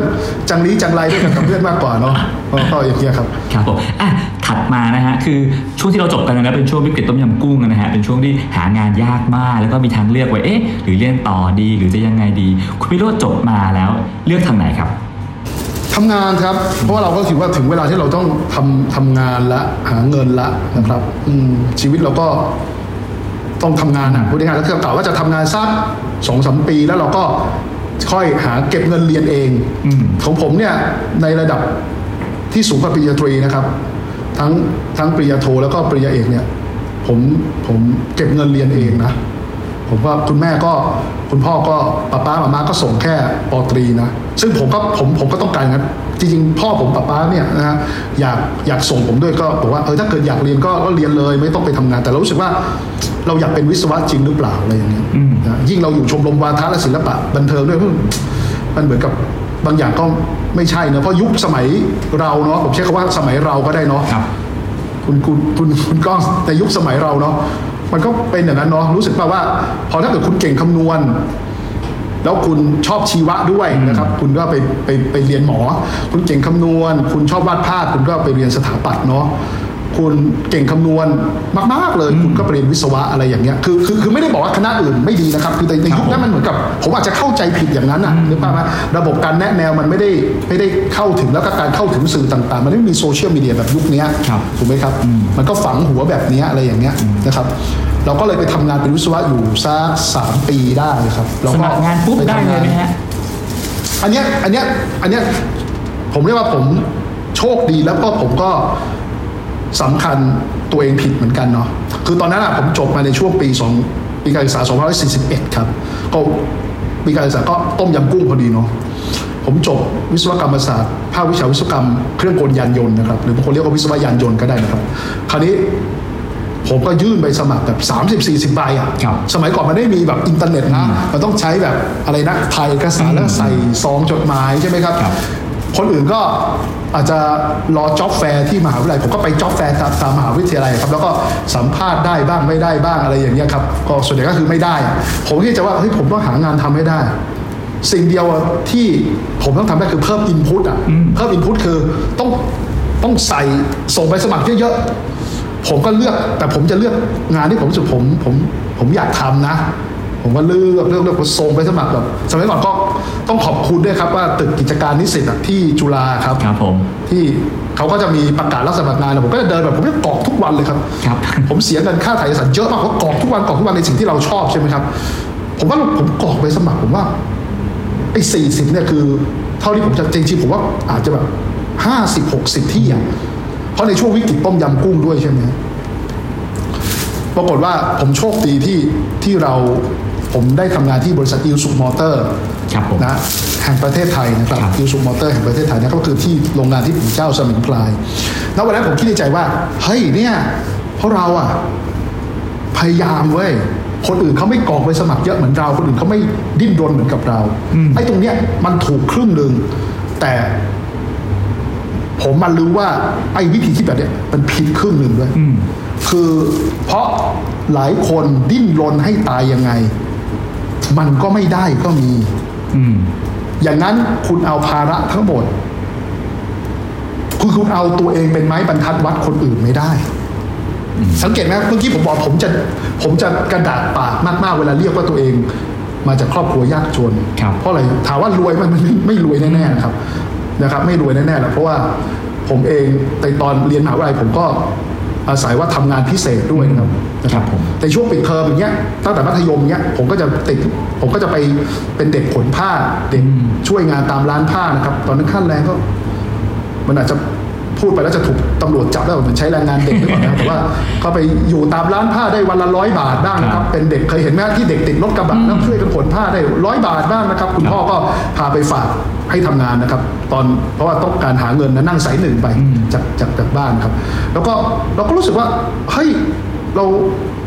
จังลีจังไรด้วยกันกับเพื่อนมากกว่าเนาะก็ก็อย่างเงี้ยครับครับผมอะถัดมานะฮะคือช่วงที่เราจบกันนะเป็นช่วงวิกฤตต้มยำกุ้งนะฮะเป็นช่วงที่หางานยากมาก แล้วก็มีทางเลือกไว้เอ๊ะหรือเรียนต่อดีหรือจะยังไงดี คุณพิโรจน์จบมาแล้วเลือกทางไหนครับทำงานครับ เพราะว่าเราก็ถือว่าถึงเวลาที่เราต้องทำทำงานละหาเงินละนะครับอืมชีวิตเราก็ต้องทำงานอะพูดง่ายๆแล้วคือกล่าวว่าจะทำงานสัก สองสามปีแล้วเราก็ค่อยหาเก็บเงินเรียนเองอืมของผมเนี่ยในระดับที่สูงกว่าปริญญาตรีนะครับ ทั้งทั้งปริญญาโทแล้วก็ปริญญาเอกเนี่ย ผมผมเก็บเงินเรียนเองนะ ผมว่าคุณแม่ก็คุณพ่อก็ป้าป้ามาม่าก็ส่งแค่ปตรีนะซึ่งผมก็ผมผมก็ต้องการงั้นจริงๆ พ่อผมป้าป้าเนี่ยนะฮะอยากอยากส่งผมด้วยก็บอกว่าเออถ้าเกิดอยากเรียนก็ก็เรียนเลยไม่ต้องไปทำงาน แต่เรารู้สึกว่าเราอยากเป็นวิศวะจริงหรือเปล่าอะไรอย่างเงี้ยอืมนะยิ่งเราอยู่ชมรมวาทะและศิลปะบันเทิงด้วยมันเหมือนกับบางอย่างก็ไม่ใช่เนอะเพราะยุคสมัยเราเนาะผมใช้คำว่าสมัยเราก็ได้เนาะครับคุณคุณคุณคุณก้องในยุคสมัยเราเนาะ มันก็เป็นอย่างนั้นเนาะรู้สึกป่าว่า พอถ้าเกิดคุณเก่งคำนวณ แล้วคุณชอบชีวะด้วยนะครับ คุณก็ไปไปไปเรียนหมอ คุณเก่งคำนวณ คุณชอบวาดภาพ คุณก็ไปเรียนสถาปัตย์เนาะ คุณเก่งคำนวณมากๆเลย คุณก็ไปเรียนวิศวะอะไรอย่างเงี้ยคือคือคือไม่ได้บอกว่าคณะอื่นไม่ดีนะครับ คือในในยุคนั้นมันเหมือนกับ ผมอาจจะเข้าใจผิดอย่างนั้นอะนึกภาพไหมระบบการแนะแนวมันไม่ได้ไม่ได้เข้าถึงแล้วก็การเข้าถึงสื่อต่างๆ มันไม่มีโซเชียลมีเดียแบบยุคเนี้ยครับถูกไหมครับ มันก็ฝังหัวแบบเนี้ยอะไรอย่างเงี้ยนะครับเราก็เลยไปทำงานเป็นวิศวะอยู่สักสามปีได้ครับแล้วสก็มัครงานปุ๊บปได้ทำเลยไหมฮะอันเนี้ยอันเนี้ยอันเนี้ยผมเรียกว่าผมโชคดีแล้วก็ผมก็ สำคัญตัวเองผิดเหมือนกันเนาะคือตอนนั้นอะผมจบมาในช่วงปีสองปีการศึกษา2541 ครับ ก็ปีการศึกษาก็ต้มยำกุ้งพอดีเนาะผมจบวิศวกรรมศาสตร์ภาควิชาวิศวกรรมเครื่องกลยานยนต์นะครับ หรือบางคนเรียกว่าวิศวะยานยนต์ก็ได้นะครับ คราวนี้ผมก็ยื่นไปสมัครแบบ 30 40ใบอะครับสมัยก่อนมันไม่ได้มีแบบอินเทอร์เน็ตนะ มันต้องใช้แบบอะไรนะถ่ายเอกสารแล้วใส่ซองจดหมายใช่ไหมครับ ครับคนอื่นก็อาจจะรอ job fair ที่มหาวิทยาลัยผมก็ไป job fair ตามตามมหาวิทยาลัยครับแล้วก็สัมภาษณ์ได้บ้างไม่ได้บ้างอะไรอย่างเงี้ยครับก็ส่วนใหญ่ก็คือไม่ได้ ผมคิดจะว่าเฮ้ยผมต้องหางานทำให้ได้ สิ่งเดียวที่ผมต้องทำได้คือเพิ่มอินพุตอะเพิ่มอินพุตคือต้องต้องใส่ส่งไปสมัครเยอะๆผมก็เลือกแต่ผมจะเลือกงานที่ผมรู้สึกผมผมผมอยากทำนะ ผมก็เลือกเลือกเลือกผมส่งไปสมัครแบบสมัยก่อนก็ต้องขอบคุณด้วยครับว่าตึกกิจการนิสิตอะที่จุฬาครับครับผมที่เขาก็จะมีประกาศรับสมัครงานแล้วผมก็จะเดินแบบผมก็กรอกทุกวันเลยครับครับ ผมเสียเงินค่าถ่ายเอกสารเยอะมากผมก็กรอกทุกวันกรอกทุกวันในสิ่งที่เราชอบใช่ไหมครับ ผมว่าผมกรอกไปสมัครผมว่าไอ้สี่สิบเนี่ยคือ เท่าที่ผมจะจริงๆผมว่าอาจจะแบบห้าสิบหกสิบที่อะเพราะในช่วงวิกฤตต้มยำกุ้งด้วยใช่ไหมปรากฏว่าผมโชคดีที่ที่เรา ผมได้ทำงานที่บริษัทอิลสุมอเตอร์ครับผมนะแห่งประเทศไทยนะครับครับอิลสุมอเตอร์แห่งประเทศไทยนะก็คือที่โรงงานที่ปู่เจ้าสมิงพรายแล้ววันนั้นผมคิดในใจว่า เฮ้ยเนี่ยเพราะเราอะพยายามเว้ยคนอื่นเขาไม่กรอกไปสมัครเยอะเหมือนเรา คนอื่นเขาไม่ดิ้นรนเหมือนกับเราไอ้ตรงเนี้ยมันถูกครึ่งหนึ่งแต่ผมมันรู้ว่าไอ้วิธีคิดแบบเนี้ยมันผิดครึ่งหนึ่งด้วยอืมคือเพราะหลายคนดิ้นรนให้ตายยังไง มันก็ไม่ได้ก็มี อืม อย่างนั้นคุณเอาภาระทั้งหมด คือคุณเอาตัวเองเป็นไม้บรรทัดวัดคนอื่นไม่ได้ สังเกตไหมเมื่อกี้ผมบอกผมจะ ผมจะกระดาษปากมากๆเวลาเรียกว่าตัวเองมาจากครอบครัวยากจนครับเพราะอะไรถามว่ารวยมันมันไม่ไม่รวยแน่ๆนะครับ นะครับ ไม่รวยแน่ๆหรอกเพราะว่าผมเองในตอนเรียนมหาวิทยาลัยผมก็ อาศัยว่าทำงานพิเศษด้วยนะครับครับผมในช่วงปิดเทอมอย่างเงี้ยตั้งแต่มัธยมเงี้ยผมก็จะติดผมก็จะไปเป็นเด็กขนผ้าเด็กช่วยงานตามร้านผ้านะครับ ตอนนั้นขั้นแรงก็ มันอาจจะ พูดไปแล้วจะถูกตำรวจจับได้เหมือนใช้แรงงานเด็กหรือเปล่านะแต่ว่าเขาไปอยู่ตามร้านผ้าได้วันละร้อยบาทบ้างนะคครัรับบเป็นเด็กเคยเห็นไหมที่เด็กติดรถกระบะแล้วช่วยกันขนผ้าได้ร้อยบาทบ้างนะครับ คุณครับพ่อก็พาไปฝากให้ทำงานนะครับ ตอนเพราะว่าต้องการหาเงินนะนั่งสายหนึ่งไปจากจากจากบ้านครับ แล้วก็เราก็รู้สึกว่าเฮ้ยเรา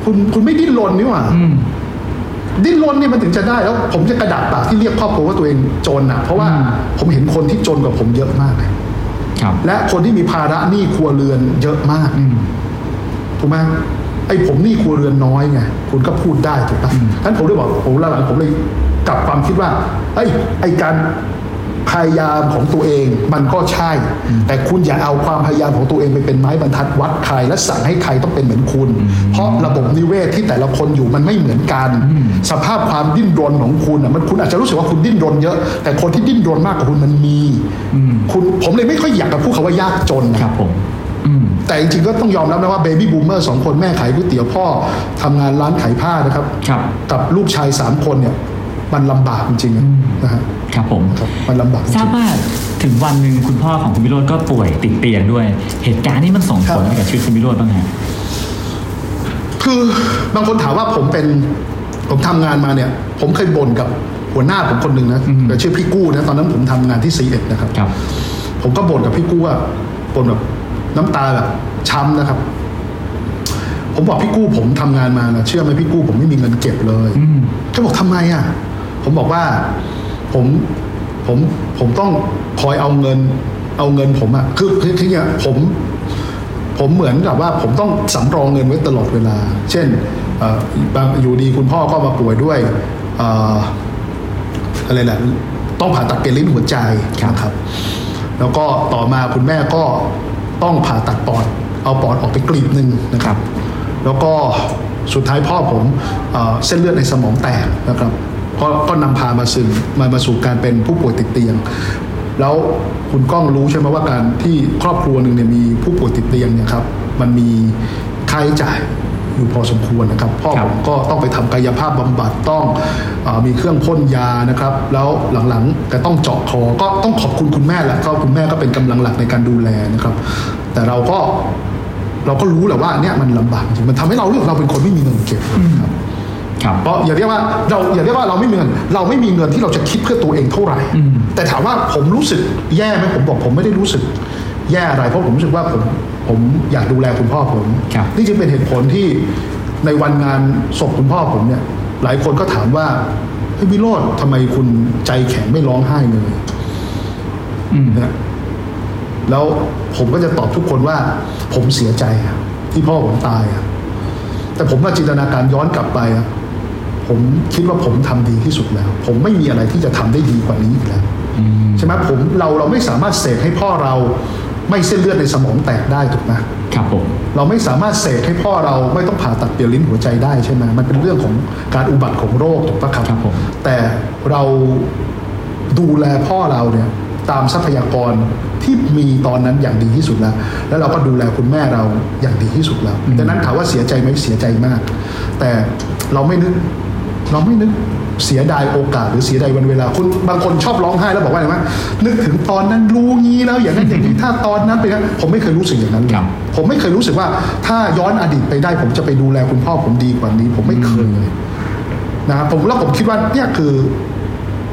คุณคุณไม่ดิ้นรนนี่หว่าอืมดิ้นรนเนี่ยมันถึงจะได้แล้ว ผมจะกระดาษปากที่เรียกครอบครัวว่าตัวเองจนอะ เพราะว่าอืมผมเห็นคนที่จนกว่าผมเยอะมากเลยครับ และคนที่มีภาระหนี้ครัวเรือนเยอะมากอืมถูกไหมไอ้ผมหนี้ครัวเรือนน้อยไงคุณก็พูดได้ถูกปะท่านผมเลยบอกผมหลังๆผมเลยกลับความคิดว่าไอ้ยไอ้การ พยายามของตัวเองมันก็ใช่ แต่คุณอย่าเอาความพยายามของตัวเองไปเป็นไม้บรรทัดวัดใคร และสั่งให้ใครต้องเป็นเหมือนคุณ เพราะระบบนิเวศที่แต่ละคนอยู่มันไม่เหมือนกัน สภาพความดิ้นรนของคุณอะมันคุณอาจจะรู้สึกว่าคุณดิ้นรนเยอะ แต่คนที่ดิ้นรนมากกว่าคุณมันมีคุณผมเลยไม่ค่อยอยากจะพูดคำว่ายากจนนะครับผมอืมแต่จริงๆก็ต้องยอมรับนะว่า baby boomer สองคนแม่ขายก๋วยเตี๋ยวพ่อทำงานร้านขายผ้านะครับครับกับลูกชายสามคนเนี่ย มันลำบากจริงๆนะฮะครับผมครับมันลำบากจทราริบงว่าถึงวันหนึ่งคุณพ่อของคุณวิโรจน์ก็ป่วยติดเตียงด้วย เหตุการณ์นี้มันส่งผลครับกับชีวิตคุณวิโรจน์บ้างฮะๆคือบางคนถามว่าผมเป็นผมทำงานมาเนี่ย ผมเคยบ่นกับหัวหน้าผมคนหนึ่งนะอืมแต่ชื่อพี่กู้นะตอนนั้นผมทำงานที่ซีเอ็ดนะครับครับผมก็บ่นกับพี่กู้ว่าบ่นแบบน้ำตาแบบช้ำนะครับ ผมบอกพี่กู้ผมทำงานมานะเชื่อไหมพี่กู้ผมไม่มีเงินเก็บเลยอืมเขาบอกทำไมอะ ผมบอกว่าผมผมผมต้องคอยเอาเงิน เอาเงินผมอะคือคือคือเนี่ยผม ผมเหมือนกับว่า ผมต้องสำรองเงินไว้ตลอดเวลา เช่นเอ่อบางอยู่ดีคุณพ่อก็มาป่วยด้วยเอ่ออะไรแหละต้องผ่าตัดเปลี่ยนลิ้นหัวใจครับนะครับ แล้วก็ต่อมาคุณแม่ก็ต้องผ่าตัดปอด เอาปอดออกไปกลีบหนึ่งนะครับ แล้วก็สุดท้ายพ่อผมเอ่อเส้นเลือดในสมองแตกนะครับ ก็ก็นำพามาซึ่งมามาสู่การเป็นผู้ป่วยติดเตียง แล้วคุณก้องรู้ใช่ไหมว่าการที่ครอบครัวหนึ่งเนี่ยมีผู้ป่วยติดเตียงเนี่ยครับมันมีค่าใช้จ่ายอยู่พอสมควรนะครับพ่อผมก็ต้องไปทำกายภาพบำบัดต้องอมีเครื่องพ่นยานะครับ แล้วหลังๆแต่ต้องเจาะคอก็ต้องขอบคุณคุณแม่แหละก็คุณแม่ก็เป็นกำลังหลักในการดูแลนะครับ แต่เราก็เราก็รู้แหละว่าเนี่ยมันลำบากจริงมันทำให้เราเลือกเราเป็นคนไม่มีเงินเก็บครับ เพราะอย่าเรียกว่าเราอย่าเรียกว่าเราไม่มีเงิน เราไม่มีเงินที่เราจะคิดเพื่อตัวเองเท่าไหร่อืมแต่ถามว่าผมรู้สึกแย่ไหมผมบอกผมไม่ได้รู้สึก แย่อะไรเพราะผมรู้สึกว่าผมผมอยากดูแลคุณพ่อผมครับนี่จึงเป็นเหตุผลที่ในวันงานศพคุณพ่อผมเนี่ย หลายคนก็ถามว่าเฮ้ยวิโรธทำไมคุณใจแข็งไม่ร้องไห้เลยอืมนะแล้วผมก็จะตอบทุกคนว่า ผมเสียใจอะที่พ่อผมตายอะแต่ผมมาจินตนาการย้อนกลับไปอะ ผมคิดว่าผมทำดีที่สุดแล้ว ผมไม่มีอะไรที่จะทำได้ดีกว่านี้อีกแล้วอืมใช่ไหมผมเราเราไม่สามารถเสกให้พ่อเราไม่เส้นเลือดในสมองแตกได้ถูกไหมครับผมเราไม่สามารถเสกให้พ่อเราไม่ต้องผ่าตัดเปลี่ยนลิ้นหัวใจได้ใช่ไหมมันเป็นเรื่องของการอุบัติของโรคถูกปะครับครับผมแต่เราดูแลพ่อเราเนี่ยตามทรัพยากรที่มีตอนนั้นอย่างดีที่สุดแล้ว แล้วเราก็ดูแลคุณแม่เราอย่างดีที่สุดแล้วดังนั้นถามว่าเสียใจไหมเสียใจมาก แต่เราไม่นึก เราไม่นึกเสียดายโอกาสหรือเสียดายวันเวลาคุณบางคนชอบร้องไห้แล้วบอกว่าอะไรไหมนึกถึงตอนนั้นรู้งี้แล้วอย่างนั้นอย่างนี้ถ้าตอนนั้นไปนอย่างนั้นผมไม่เคยรู้สึกอย่างนั้นเลยครับผมไม่เคยรู้สึกว่า ถ้าย้อนอดีตไปได้ ผมจะไปดูแลคุณพ่อผมดีกว่านี้ ผมไม่เคยเลยนะครับผมแล้วผมคิดว่าเนี่ยคือ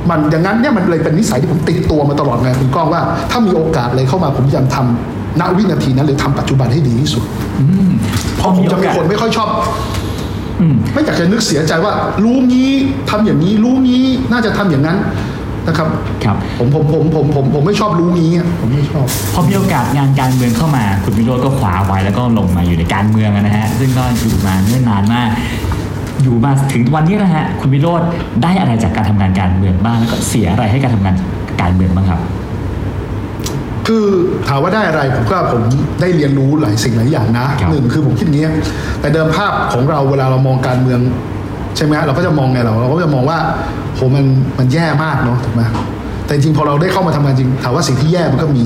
มันอย่างนั้นเนี่ยมันเลยเป็นนิสัยที่ผมติดตัวมาตลอดไงคุณก้องว่า ถ้ามีโอกาสอะไรเข้ามาผมพยายามทำณวินาทีนั้นหรือทำปัจจุบันให้ดีที่สุดพอผมมีโอจะเป็นกาสคนไม่ค่อยชอบอืม ไม่อยากจะนึกเสียใจว่า รู้งี้ทำอย่างนี้ รู้งี้น่าจะทำอย่างนั้นนะครับครับผมผมผมผมผมผมไม่ชอบรู้งี้อะผมไม่ชอบพอมีโอกาสงานการเมืองเข้ามา คุณวิโรจน์ก็คว้าไว้แล้วก็ลงมาอยู่ในการเมืองนะฮะซึ่งก็อยู่มาเนิ่นนานมาก อยู่มาถึงวันนี้นะฮะคุณวิโรจน์ได้อะไรจากการทำงานการเมืองบ้างแล้วก็เสียอะไรให้การทำงานการเมืองบ้างครับ คือถามว่าได้อะไรผมก็ผมได้เรียนรู้หลายสิ่งหลายอย่างนะครับหนึ่งคือผมคิดอย่างนี้ยแต่เดิมภาพของเราเวลาเรามองการเมือง ใช่ไหมฮะเราก็จะมองไงเราเราก็จะมองว่าโหมันมันแย่มากเนาะถูกไหมแต่จริงๆพอเราได้เข้ามาทำงานจริงถามว่าสิ่งที่แย่มันก็มี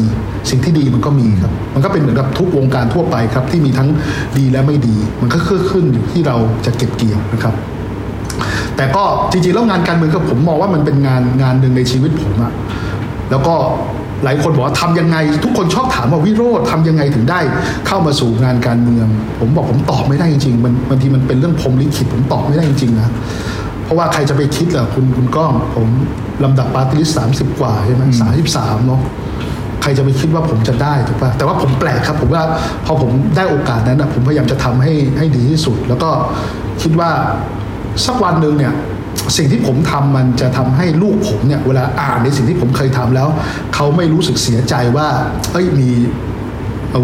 สิ่งที่ดีมันก็มีครับ มันก็เป็นเหมือนกับทุกวงการทั่วไปครับ ที่มีทั้งดีและไม่ดี มันก็ขึ้นขึ้นอยู่ที่เราจะเก็บเกี่ยวนะครับ แต่ก็จริงๆแล้วงานการเมืองก็ผมมองว่ามันเป็นงานงานหนึ่งในชีวิตผมอะแล้วก็ หลายคนบอกว่าทำยังไง ทุกคนชอบถามว่าวิโรธทำยังไงถึงได้ เข้ามาสู่งานการเมือง ผมบอกผมตอบไม่ได้จริงๆมันบางทีมันเป็นเรื่องพรมลิขิตผมตอบไม่ได้จริงๆนะเพราะว่าใครจะไปคิดล่ะคุณคุณก้องผมลำดับปาร์ตี้ลิสสามสิบกว่าใช่ไหมสามสิบสามเนาะใครจะไปคิดว่าผมจะได้ถูกป่ะแต่ว่าผมแปลกครับผมว่าพอผมได้โอกาสนั้นนะผมพยายามจะทำให้ให้ดีที่สุด แล้วก็คิดว่าสักวันหนึ่งเนี่ย สิ่งที่ผมทำมันจะทำให้ลูกผมเนี่ยเวลาอ่านในสิ่งที่ผมเคยทำแล้ว เขาไม่รู้สึกเสียใจว่าเอ้ยมี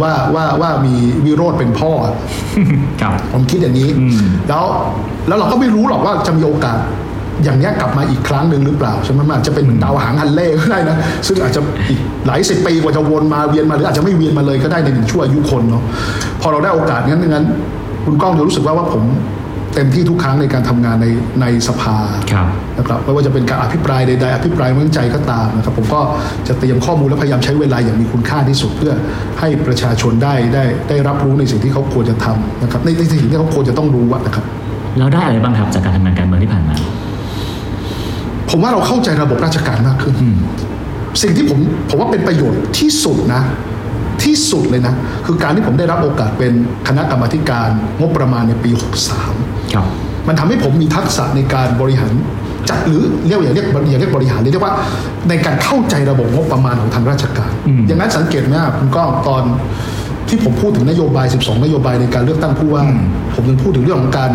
ว่าว่าว่ามีวิโรธเป็นพ่อครับผมคิดอย่างนี้อืมแล้วแล้วเราก็ไม่รู้หรอกว่าจะมีโอกาสอย่างเนี้ยกลับมาอีกครั้งหนึ่งหรือเปล่าใช่ไหมมันอาจจะเป็นเหมือนดาวหางฮันเล่ก็ได้นะ ซึ่งอาจจะอีกหลายสิบปีกว่าจะวนมาเวียนมาหรืออาจจะไม่เวียนมาเลยก็ได้ในหนึ่งชั่วอายุคนเนาะพอเราได้โอกาสงั้นงั้น คุณก้องจะรู้สึกว่าว่าผม เต็มที่ทุกครั้งในการทำงานในในสภาครับนะครับไม่ว่าจะเป็นการอภิปรายใดๆอภิปรายไม่ไว้วางใจก็ตามนะครับ ผมก็จะเตรียมข้อมูลและพยายามใช้เวลาอย่างมีคุณค่าที่สุดเพื่อให้ประชาชนได้ได้ได้รับรู้ในสิ่งที่เขาควรจะทำนะครับในในสิ่งที่เขาควรจะต้องรู้อะนะครับแล้วได้อะไรบ้างครับจากการทำงานการเมืองที่ผ่านมา ผมว่าเราเข้าใจระบบราชการมากขึ้นอืมสิ่งที่ผมผมว่าเป็นประโยชน์ที่สุดนะที่สุดเลยนะ คือการที่ผมได้รับโอกาสเป็นคณะกรรมาธิการงบประมาณในปี 63 ครับ มันทำให้ผมมีทักษะในการบริหารจัดหรือเรียกว่าอย่าเรียกอย่าเรียกบริหารเลยเรียกว่า ในการเข้าใจระบบงบประมาณของทางราชการอืมอย่างนั้นสังเกตไหมครับคุณก้องตอนที่ผมพูดถึงนโยบาย 12 นโยบายในการเลือกตั้งผู้ว่า ผมยังพูดถึงเรื่องของการ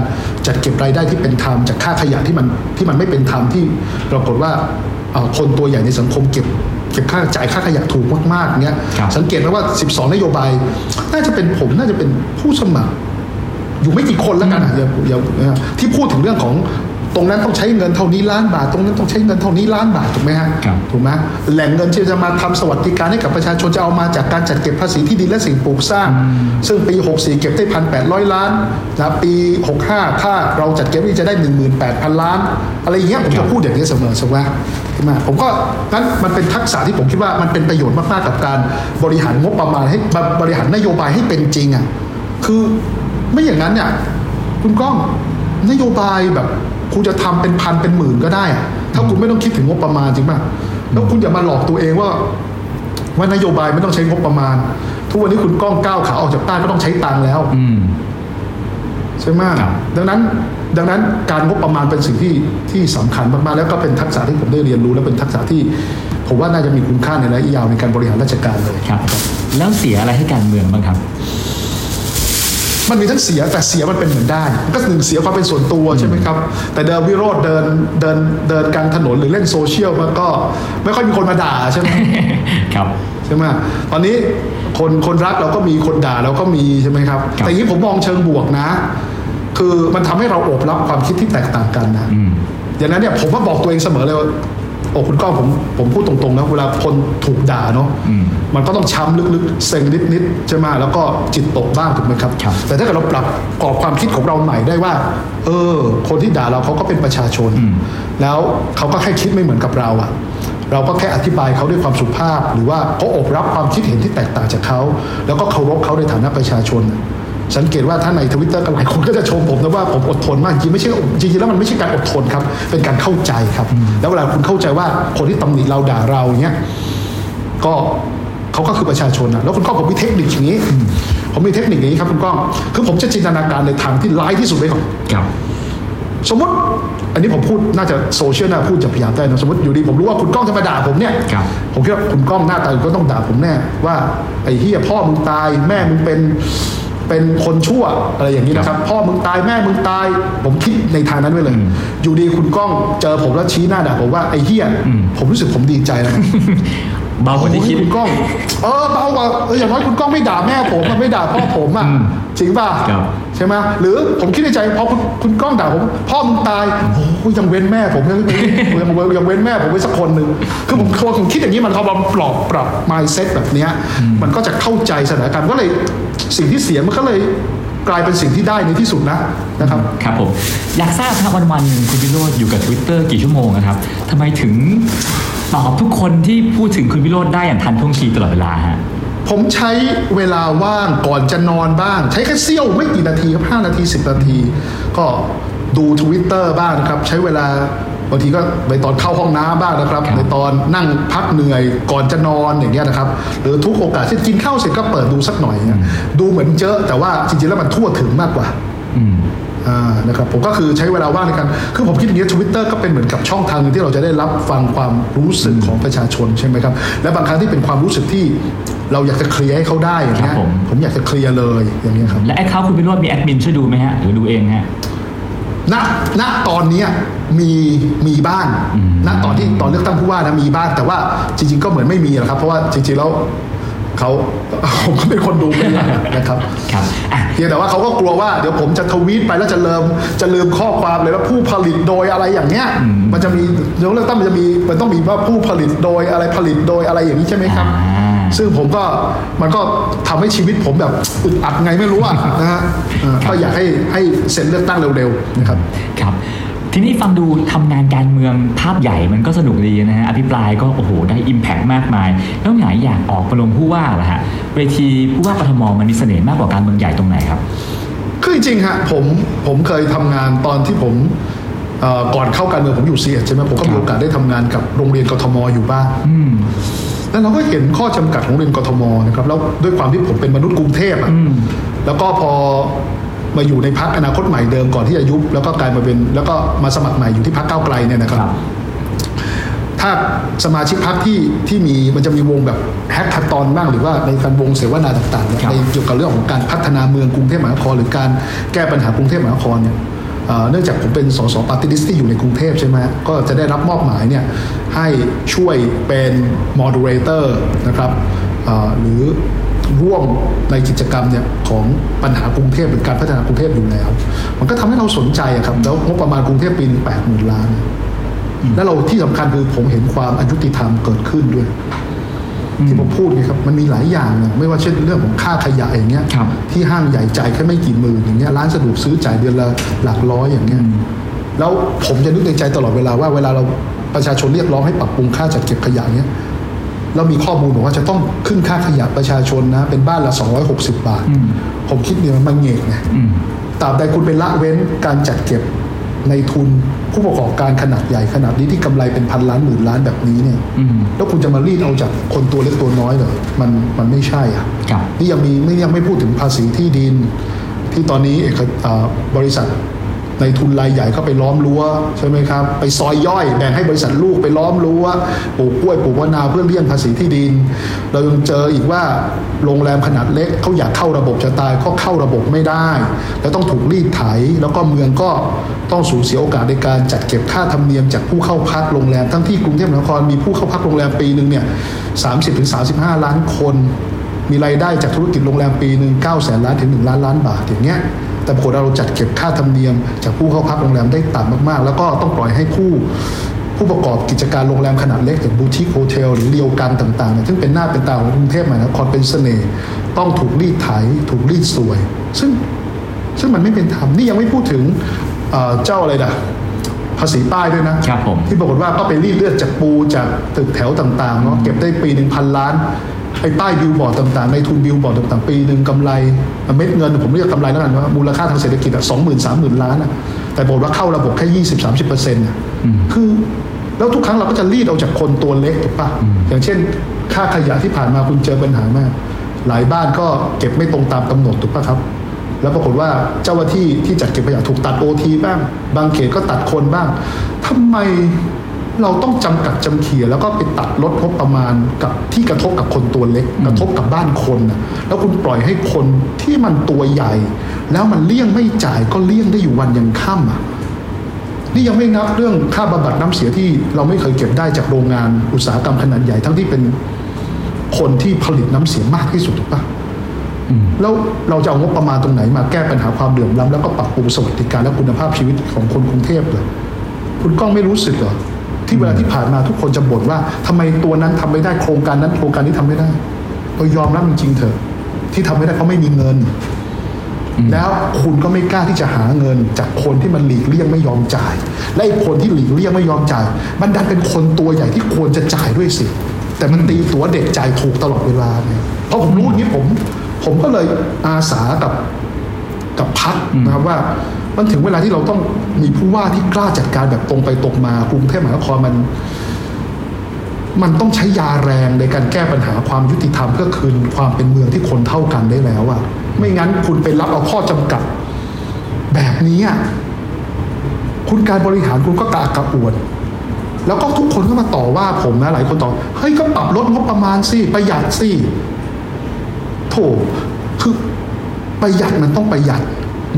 จัดเก็บรายได้ที่เป็นธรรมจากค่าขยะที่มันที่มันไม่เป็นธรรมที่ปรากฏว่าเอ่อคนตัวใหญ่ในสังคมเก็บเก็บค่าจ่ายค่าขยะถูกมากๆเงี้ยครับสังเกตไหมว่า 12 นโยบาย น่าจะเป็นผมน่าจะเป็นผู้สมัคร อยู่ไม่กี่คนแล้วกันอะอย่าอย่าอย่าที่พูดถึงเรื่องของตรงนั้นต้องใช้เงินเท่านี้ล้านบาท ตรงนั้นต้องใช้เงินเท่านี้ล้านบาทถูกไหมฮะครับถูกไหมแหล่งเงินที่จะมาทำสวัสดิการให้กับประชาชนจะเอามาจากการจัดเก็บภาษีที่ดินและสิ่งปลูกสร้าง ซึ่งปี 64 เก็บได้พันแปดร้อยล้านนะปี 65 ถ้าเราจัดเก็บนี่จะได้ 18,000 ล้าน อะไรอย่างเงี้ยผมจะพูดอย่างนี้เสมอใช่ไหมใช่ไหมผมก็นั้นมันเป็นทักษะที่ผมคิดว่ามันเป็นประโยชน์มากๆกับการบริหารงบประมาณให้บริหารนโยบายให้เป็นจริงอะคือ ไม่อย่างนั้นเนี่ยคุณก้องนโยบายแบบคุณจะทำเป็นพันเป็นหมื่นก็ได้อะถ้าคุณไม่ต้องคิดถึงงบประมาณจริงป่ะแล้วคุณอย่ามาหลอกตัวเองว่าว่านโยบายไม่ต้องใช้งบประมาณ ทุกวันนี้คุณก้องก้าวขาออกจากบ้านก็ต้องใช้ตังค์แล้วอืมใช่ไหมครับดังนั้น ดังนั้นการงบประมาณเป็นสิ่งที่ที่สำคัญมากๆแล้วก็เป็นทักษะที่ผมได้เรียนรู้ และเป็นทักษะที่ ผมว่าน่าจะมีคุณค่าในระยะยาวในการบริหารราชการเลยครับ แล้วเสียอะไรให้การเมืองบ้างครับ มันมีทั้งเสียแต่เสียมันเป็นเหมือนได้มันก็หนึ่งเสียความเป็นส่วนตัวใช่ไหมครับ แต่เดินวิโรธเดินเดินเดินกลางถนนหรือเล่นโซเชียลมันก็ไม่ค่อยมีคนมาด่าใช่ไหมครับใช่ไหมตอนนี้คนคนรักเราก็มีคนด่าเราก็มีใช่ไหมครับครับแต่อย่างนี้ผมมองเชิงบวกนะ คือมันทำให้เราโอบรับความคิดที่แตกต่างกันนะอืมอย่างนั้นเนี่ยผมก็บอกตัวเองเสมอเลยว่า โอ้คุณก้องผมผมพูดตรงๆนะเวลาคนถูกด่าเนาะอืมมันก็ต้องช้ำลึกๆเซ็งนิดๆใช่ไหมแล้วก็จิตตกบ้างถูกไหมครับครับ แต่ถ้าเกิดเราปรับกรอบความคิดของเราใหม่ได้ว่า เออ คนที่ด่าเราเขาก็เป็นประชาชนอืมแล้วเขาก็แค่คิดไม่เหมือนกับเราอะเราก็แค่อธิบายเขาด้วยความสุภาพ หรือว่าเขาอบรับความคิดเห็นที่แตกต่างจากเขาแล้วก็เคารพเขาในฐานะประชาชน สังเกตว่าถ้าในทวิตเตอร์กันหลายคนก็จะชมผมนะว่าผมอดทนมากจริงไม่ใช่จริงๆแล้วมันไม่ใช่การอดทนครับ เป็นการเข้าใจครับ แล้วเวลาคุณเข้าใจว่าคนที่ตำหนิเราด่าเราเนี้ยก็เขาก็คือประชาชนนะแล้วคุณก้องผมมีเทคนิคอย่างนี้ ผมมีเทคนิคอย่างนี้ครับคุณก้องคือผมจะจินตนาการในทางที่ร้ายที่สุดไว้ก่อนครับสมมติอันนี้ผมพูดน่าจะโซเชียลน่าพูดจะพยายามได้นะสมมติอยู่ดีผมรู้ว่าคุณก้องจะมาด่าผมเนี่ยครับผมคิดว่าคุณก้องหน้าตาก็ต้องด่าผมแน่ว่าไอ้เฮียพ่อมึงตายแม่มึงเป็น เป็นคนชั่วอะไรอย่างนี้นะครับ พ่อมึงตายแม่มึงตาย ผมคิดในทางนั้นไว้เลย อยู่ดีคุณก้องเจอผมแล้วชี้หน้าด่าผมว่าไอ้เฮียผมรู้สึกผมดีใจแล้วนะ เบากว่าที่คิดโอ้ยคุณก้อง เออเบากว่าเอออย่างน้อยคุณก้องไม่ด่าแม่ผมอะไม่ด่าพ่อผมอะอืมจริงป่ะครับใช่ไหมหรือผมคิดในใจพอคุณคุณก้องด่าผมพ่อมึงตายโอ้ยยังเว้นแม่ผมยังยังยังเว้นแม่ผมไว้สักคนหนึ่งคือผมพอผมคิดอย่างนี้มันเขาบปลอบปรับ mindset แบบเนี้ยมันก็จะเข้าใจสถานการณ์ก็เลยสิ่งที่เสียมันก็เลย กลายเป็นสิ่งที่ได้ในที่สุดนะนะครับครับผมอยากทราบครับวันวันๆหนึ่งคุณวิโรจน์อยู่กับ Twitter กี่ชั่วโมงนะครับทำไมถึงตอบทุกคนที่พูดถึงคุณวิโรจน์ได้อย่างทันท่วงทีตลอดเวลาฮะผมใช้เวลาว่างก่อนจะนอนบ้าง ใช้แค่เสี้ยวไม่กี่นาทีครับ5นาที10นาที ก็ดูทวิตเตอร์บ้างนะครับ ใช้เวลา บางทีก็ในตอนเข้าห้องน้ำบ้างนะครับครับ ในตอนนั่งพักเหนื่อยก่อนจะนอนอย่างเงี้ยนะครับ หรือทุกโอกาสที่กินข้าวเสร็จก็เปิดดูสักหน่อยเนี่ยดูเหมือนเยอะแต่ว่าจริงๆแล้วมันทั่วถึงมากกว่าอืมอ่านะครับผมก็คือใช้เวลาว่างในการคือผมคิดอย่างนี้ทวิตเตอร์ก็เป็นเหมือนกับช่องทางหนึ่งที่เราจะได้รับฟังความรู้สึกของประชาชนใช่ไหมครับ และบางครั้งที่เป็นความรู้สึกที่เราอยากจะเคลียร์ให้เขาได้อย่างเงี้ยครัยบผมผมอยากจะเคลียร์เลยอย่างเงี้ยครับและ account คุณวิโรจน์มีแอดมินช่วยดูไหมฮะหรือดูเองฮะ ณณตอนเนี้ยมีมีบ้างอืมณตอนที่ตอนเลือกตั้งผู้ว่านะมีบ้างแต่ว่าจริง ๆ ก็เหมือนไม่มีหรอกครับ เพราะว่าจริง ๆ แล้วเขาผมก็เป็นคนดูเป็นหลักนะครับครับอะเพียงแต่ว่าเขาก็กลัวว่าเดี๋ยวผมจะทวีตไปแล้วจะเลิมจะลืมข้อความเลยว่าผู้ผลิตโดยอะไรอย่างเงี้ย มันจะมีเดี๋ยวเลือกตั้งมันจะมีมันต้องมีว่าผู้ผลิตโดยอะไรผลิตโดยอะไรอย่างนี้ใช่ไหมครับอ่า ซึ่งผมก็มันก็ทำให้ชีวิตผมแบบอึดอัดไงไม่รู้อะนะฮะเออก็อยากให้ให้เซ็นเลือกตั้งเร็วๆนะครับครับทีนี้ฟังดูทำงานการเมืองภาพใหญ่มันก็สนุกดีนะฮะอภิปรายก็โอ้โหได้อิมแพกมากมาย แล้วไหนอยากออกมาลงผู้ว่าล่ะฮะเวทีผู้ว่ากทมมันมีเสน่ห์มากกว่าการเมืองใหญ่ตรงไหนครับคือจริงๆฮะผมผมเคยทำงานตอนที่ผมเอ่อก่อนเข้าการเมืองผมอยู่เซียใช่ไหมผมก็มีโอกาสได้ทำงานกับโรงเรียนกทมอยู่บ้างอืม แล้วเราก็เห็นข้อจำกัดของโรงเรียนกทมนะครับแล้วด้วยความที่ผมเป็นมนุษย์กรุงเทพอะอืมแล้วก็พอมาอยู่ในพรรคอนาคตใหม่เดิมก่อนที่จะยุบแล้วก็กลายมาเป็น แล้วก็มาสมัครใหม่อยู่ที่พรรคก้าวไกลเนี่ยนะครับครับ ถ้าสมาชิกพรรคที่ที่มีมันจะมีวงแบบ hackathon บ้างหรือว่าในการวงเสวนาต่างๆเนี่ยครับในเกี่ยวกับเรื่องของการพัฒนาเมืองกรุงเทพมหานคร หรือการแก้ปัญหากรุงเทพมหานครเนี่ย เอ่อเนื่องจากผมเป็นสส party list ที่อยู่ในกรุงเทพใช่ไหมก็จะได้รับมอบหมายเนี่ยให้ช่วยเป็นมอด e เรเตอร์นะครับเอ่อหรือร่วมในกิจกรรมเนี่ยของปัญหากรุงเทพหรือการพัฒนากรุงเทพอยู่แล้ว มันก็ทำให้เราสนใจอะครับแล้วงบประมาณกรุงเทพปีหนึงแปดหมื่นล้าน แล้วเราที่สำคัญคือผมเห็นความอายุติธรรมเกิดขึ้นด้วย ที่ผมพูดเนี่ยครับมันมีหลายอย่างนะไม่ว่าเช่นเรื่องของค่าขยะอย่างเงี้ยครับ ที่ห้างใหญ่จ่ายแค่ไม่กี่หมื่นอย่างเงี้ยร้านสะดวกซื้อจ่ายเดือนละหลักร้อยอย่างเงี้ยแล้วผมจะนึกในใจตลอดเวลาว่าเวลาเราประชาชนเรียกร้องให้ปรับปรุงค่าจัดเก็บขยะเนี้ยเรามีข้อมูลบอกว่าจะต้องขึ้นค่าขยะประชาชนนะ เป็นบ้านละ 260 บาทอืมผมคิดเนี่ยมันเงกไงอืมตราบใดคุณไปละเว้นการจัดเก็บ ในทุนผู้ประกอบการขนาดใหญ่ขนาดนี้ที่กำไรเป็นพันล้านหมื่นล้านแบบนี้เนี่ยอืมแล้วคุณจะมารีดเอาจากคนตัวเล็กตัวน้อยเหรอมันมันไม่ใช่อะครับนี่ยังมีไม่ยังไม่พูดถึงภาษีที่ดิน ที่ตอนนี้เอกอ่าบริษัท ในทุนรายใหญ่เข้าไปล้อมรั้วใช่ไหมครับ ไปซอยย่อยแบ่งให้บริษัทลูกไปล้อมรั้วปลูกกล้วยปลูกมะนาวเพื่อเลี่ยงภาษีที่ดิน เรายังเจออีกว่าโรงแรมขนาดเล็กเขาอยากเข้าระบบจะตายก็เข้าระบบไม่ได้ แล้วต้องถูกรีดไถ แล้วก็เมืองก็ต้องสูญเสียโอกาสในการจัดเก็บค่าธรรมเนียมจากผู้เข้าพักโรงแรมทั้งที่กรุงเทพมหานครมีผู้เข้าพักโรงแรมปีหนึ่งเนี่ย30-35ล้านคน มีรายได้จากธุรกิจโรงแรมปีหนึ่ง9แสนล้านถึง1ล้านล้านบาทอย่างเงี้ย แต่ปรากฏเราจัดเก็บค่าธรรมเนียม จากผู้เข้าพักโรงแรมได้ต่ำมากๆ แล้วก็ต้องปล่อยให้ผู้ผู้ประกอบกิจการโรงแรมขนาดเล็กอย่างบูติคโฮเทลหรือเรียวกันต่างๆเนี่ยซึ่งเป็นหน้าเป็นตาของกรุงเทพมหานครเป็นเสน่ห์ต้องถูกรีดไถถูกรีดสวย ซึ่งซึ่งมันไม่เป็นธรรมนี่ยังไม่พูดถึงเอ่อเจ้าอะไรด่ะภาษีป้ายด้วยนะครับผมที่ปรากฏว่าก็ไปรีดเลือดจากปูจากตึกแถวต่างๆเนาะเก็บได้ปีหนึ่งพันล้าน ไอ้ป้ายบิลบอร์ดต่างๆในทุนบิลบอร์ดต่างๆ ปีหนึ่งกำไรเม็ดเงิน ผมเรียกกำไรแล้วกันว่ามูลค่าทางเศรษฐกิจสองหมื่นสามหมื่นล้านอะแต่บอกว่าเข้าระบบแค่ยี่สิบสามสิบเปอร์เซ็นต์คือแล้วทุกครั้งเราก็จะรีดเอาจากคนตัวเล็กถูกปะอย่างเช่น ค่าขยะที่ผ่านมาคุณเจอปัญหามาก หลายบ้านก็เก็บไม่ตรงตามกำหนดถูกปะครับ แล้วปรากฏว่าเจ้าหน้าที่ที่จัดเก็บขยะถูกตัดโอทีบ้าง บางเขตก็ตัดคนบ้างทำไม เราต้องจำกัดจำเขียแล้วก็ไปตัดลดงบประมาณกับที่กระทบกับคนตัวเล็ก กระทบกับบ้านคนนะแล้วคุณปล่อยให้คนที่มันตัวใหญ่ แล้วมันเลี่ยงไม่จ่ายก็เลี่ยงได้อยู่วันยังค่ำอะนี่ยังไม่นับเรื่องค่าบำบัดน้ำเสียที่เราไม่เคยเก็บได้จากโรงงานอุตสาหกรรมขนาดใหญ่ทั้งที่เป็นคนที่ผลิตน้ำเสียมากที่สุดถูกปะแล้วเราจะเอางบประมาณตรงไหนมาแก้ปัญหาความเดือดร้อนแล้วก็ปรับปรุงสวัสดิการและคุณภาพชีวิตของคนกรุงเทพเหรอคุณก้องไม่รู้สึกเหรอ ที่เวลาที่ผ่านมาทุกคนจะบ่นว่าทำไมตัวนั้นทำไม่ได้โครงการนั้นโครงการนี้ทำไม่ได้เรายอมรับจริงๆเถอะ ที่ทำไม่ได้เพราะไม่มีเงิน แล้วคุณก็ไม่กล้าที่จะหาเงิน จากคนที่มันหลีกเลี่ยงไม่ยอมจ่าย และไอ้คนที่หลีกเลี่ยงไม่ยอมจ่าย มันดันเป็นคนตัวใหญ่ที่ควรจะจ่ายด้วยสิแต่มันตีตัวเด็กจ่ายถูกตลอดเวลาเนี่ยเพราะผมรู้อย่างนี้ผม ผมก็เลยอาสากับกับพักนะครับว่า มันถึงเวลาที่เราต้องมีผู้ว่าที่กล้าจัดการแบบตรงไปตรงมากรุงเทพมหานครมัน มันต้องใช้ยาแรงในการแก้ปัญหาความยุติธรรมเพื่อคืนความเป็นเมืองที่คนเท่ากันได้แล้วอะไม่งั้นคุณไปรับเอาข้อจำกัด แบบนี้อะคุณการบริหารคุณก็กระอักกระอ่วนแล้วก็ทุกคนก็มาต่อว่าผมนะหลายคนต่อเฮ้ยก็ปรับลดงบประมาณสิประหยัดสิโถคือประหยัดมันต้องประหยัด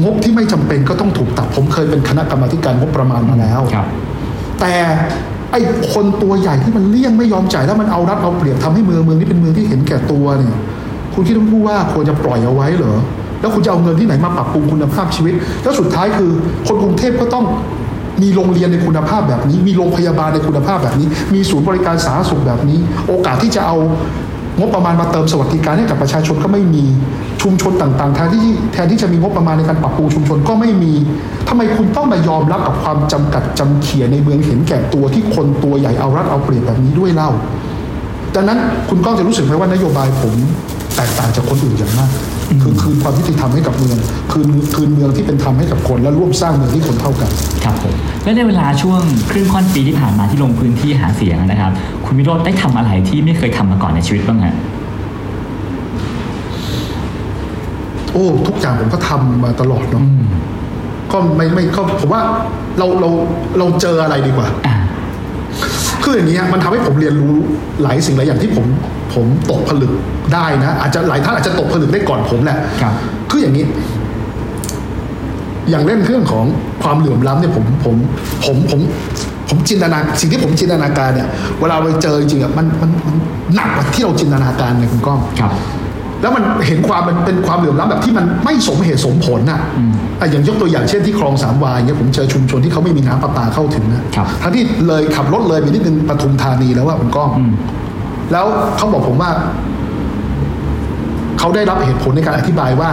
งบที่ไม่จำเป็นก็ต้องถูกตัด ผมเคยเป็นคณะกรรมาธิการงบประมาณมาแล้วครับแต่ไอ้คนตัวใหญ่ที่มันเลี่ยงไม่ยอมจ่ายแล้วมันเอารัดเอาเปรียบทำให้เมืองเมืองนี้เป็นเมืองที่เห็นแก่ตัวเนี่ย คุณคิดว่าผู้ว่าควรจะปล่อยเอาไว้เหรอแล้วคุณจะเอาเงินที่ไหนมาปรับปรุงคุณภาพชีวิต แล้วสุดท้ายคือ คนกรุงเทพก็ต้องมีโรงเรียนในคุณภาพแบบนี้ มีโรงพยาบาลในคุณภาพแบบนี้ มีศูนย์บริการสาธารณสุขแบบนี้ โอกาสที่จะเอางบประมาณมาเติมสวัสดิการให้กับประชาชนก็ไม่มี ชุมชนต่างๆแทนที่แทนที่จะมีงบประมาณในการปรับปรุงชุมชนก็ไม่มีทำไมคุณต้องมายอมรับกับความจำกัดจำเขียในเมืองเห็นแก่ตัวที่คนตัวใหญ่เอารัดเอาเปรียบแบบนี้ด้วยเล่าดังนั้นคุณก้องจะรู้สึกไหมว่านโยบายผมแตกต่างจากคนอื่นอย่างมาก คือคืนความยุติธรรมให้กับเมือง คืนคืนเมืองที่เป็นธรรมให้กับคน และร่วมสร้างเมืองที่คนเท่ากัน ครับผม และในเวลาช่วงครึ่งค่อนปีที่ผ่านมาที่ลงพื้นที่หาเสียงนะครับ คุณวิโรจน์ได้ทำอะไรที่ไม่เคยทำมาก่อนในชีวิตบ้างฮะ โอ้ทุกอย่างผมก็ทำมาตลอดเนาะก็ไม่ไม่ก็ผมว่าเราเราเราเจออะไรดีกว่าอ่าคืออย่างนี้ฮะมันทำให้ผมเรียนรู้หลายสิ่งหลายอย่างที่ผม ผมตกผลึกได้นะอาจจะหลายท่านอาจจะตกผลึกได้ก่อนผมแหละครับคืออย่างนี้ อย่างเล่นเรื่องของความเหลื่อมล้ำเนี่ยผมผม ผมผม ผมจินตนาสิ่งที่ผมจินตนาการเนี่ย เวลาไปเจอจริงๆอะมันมันมันหนักกว่าที่เราจินตนาการเนี่ยคุณก้องครับ แล้วมันเห็นความมันเป็นความเหลื่อมล้ำแบบที่มันไม่สมเหตุสมผลน่ะอะอย่างยกตัวอย่างเช่นที่คลองสามวายเนี่ยผมเจอชุมชนที่เขาไม่มีน้ำประปาเข้าถึงนะครับทั้งที่เลยขับรถเลยไปนิดนึงปทุมธานีแล้วว่าคุณก้อง อืม แล้วเขาบอกผมว่า เขาได้รับเหตุผลในการอธิบายว่า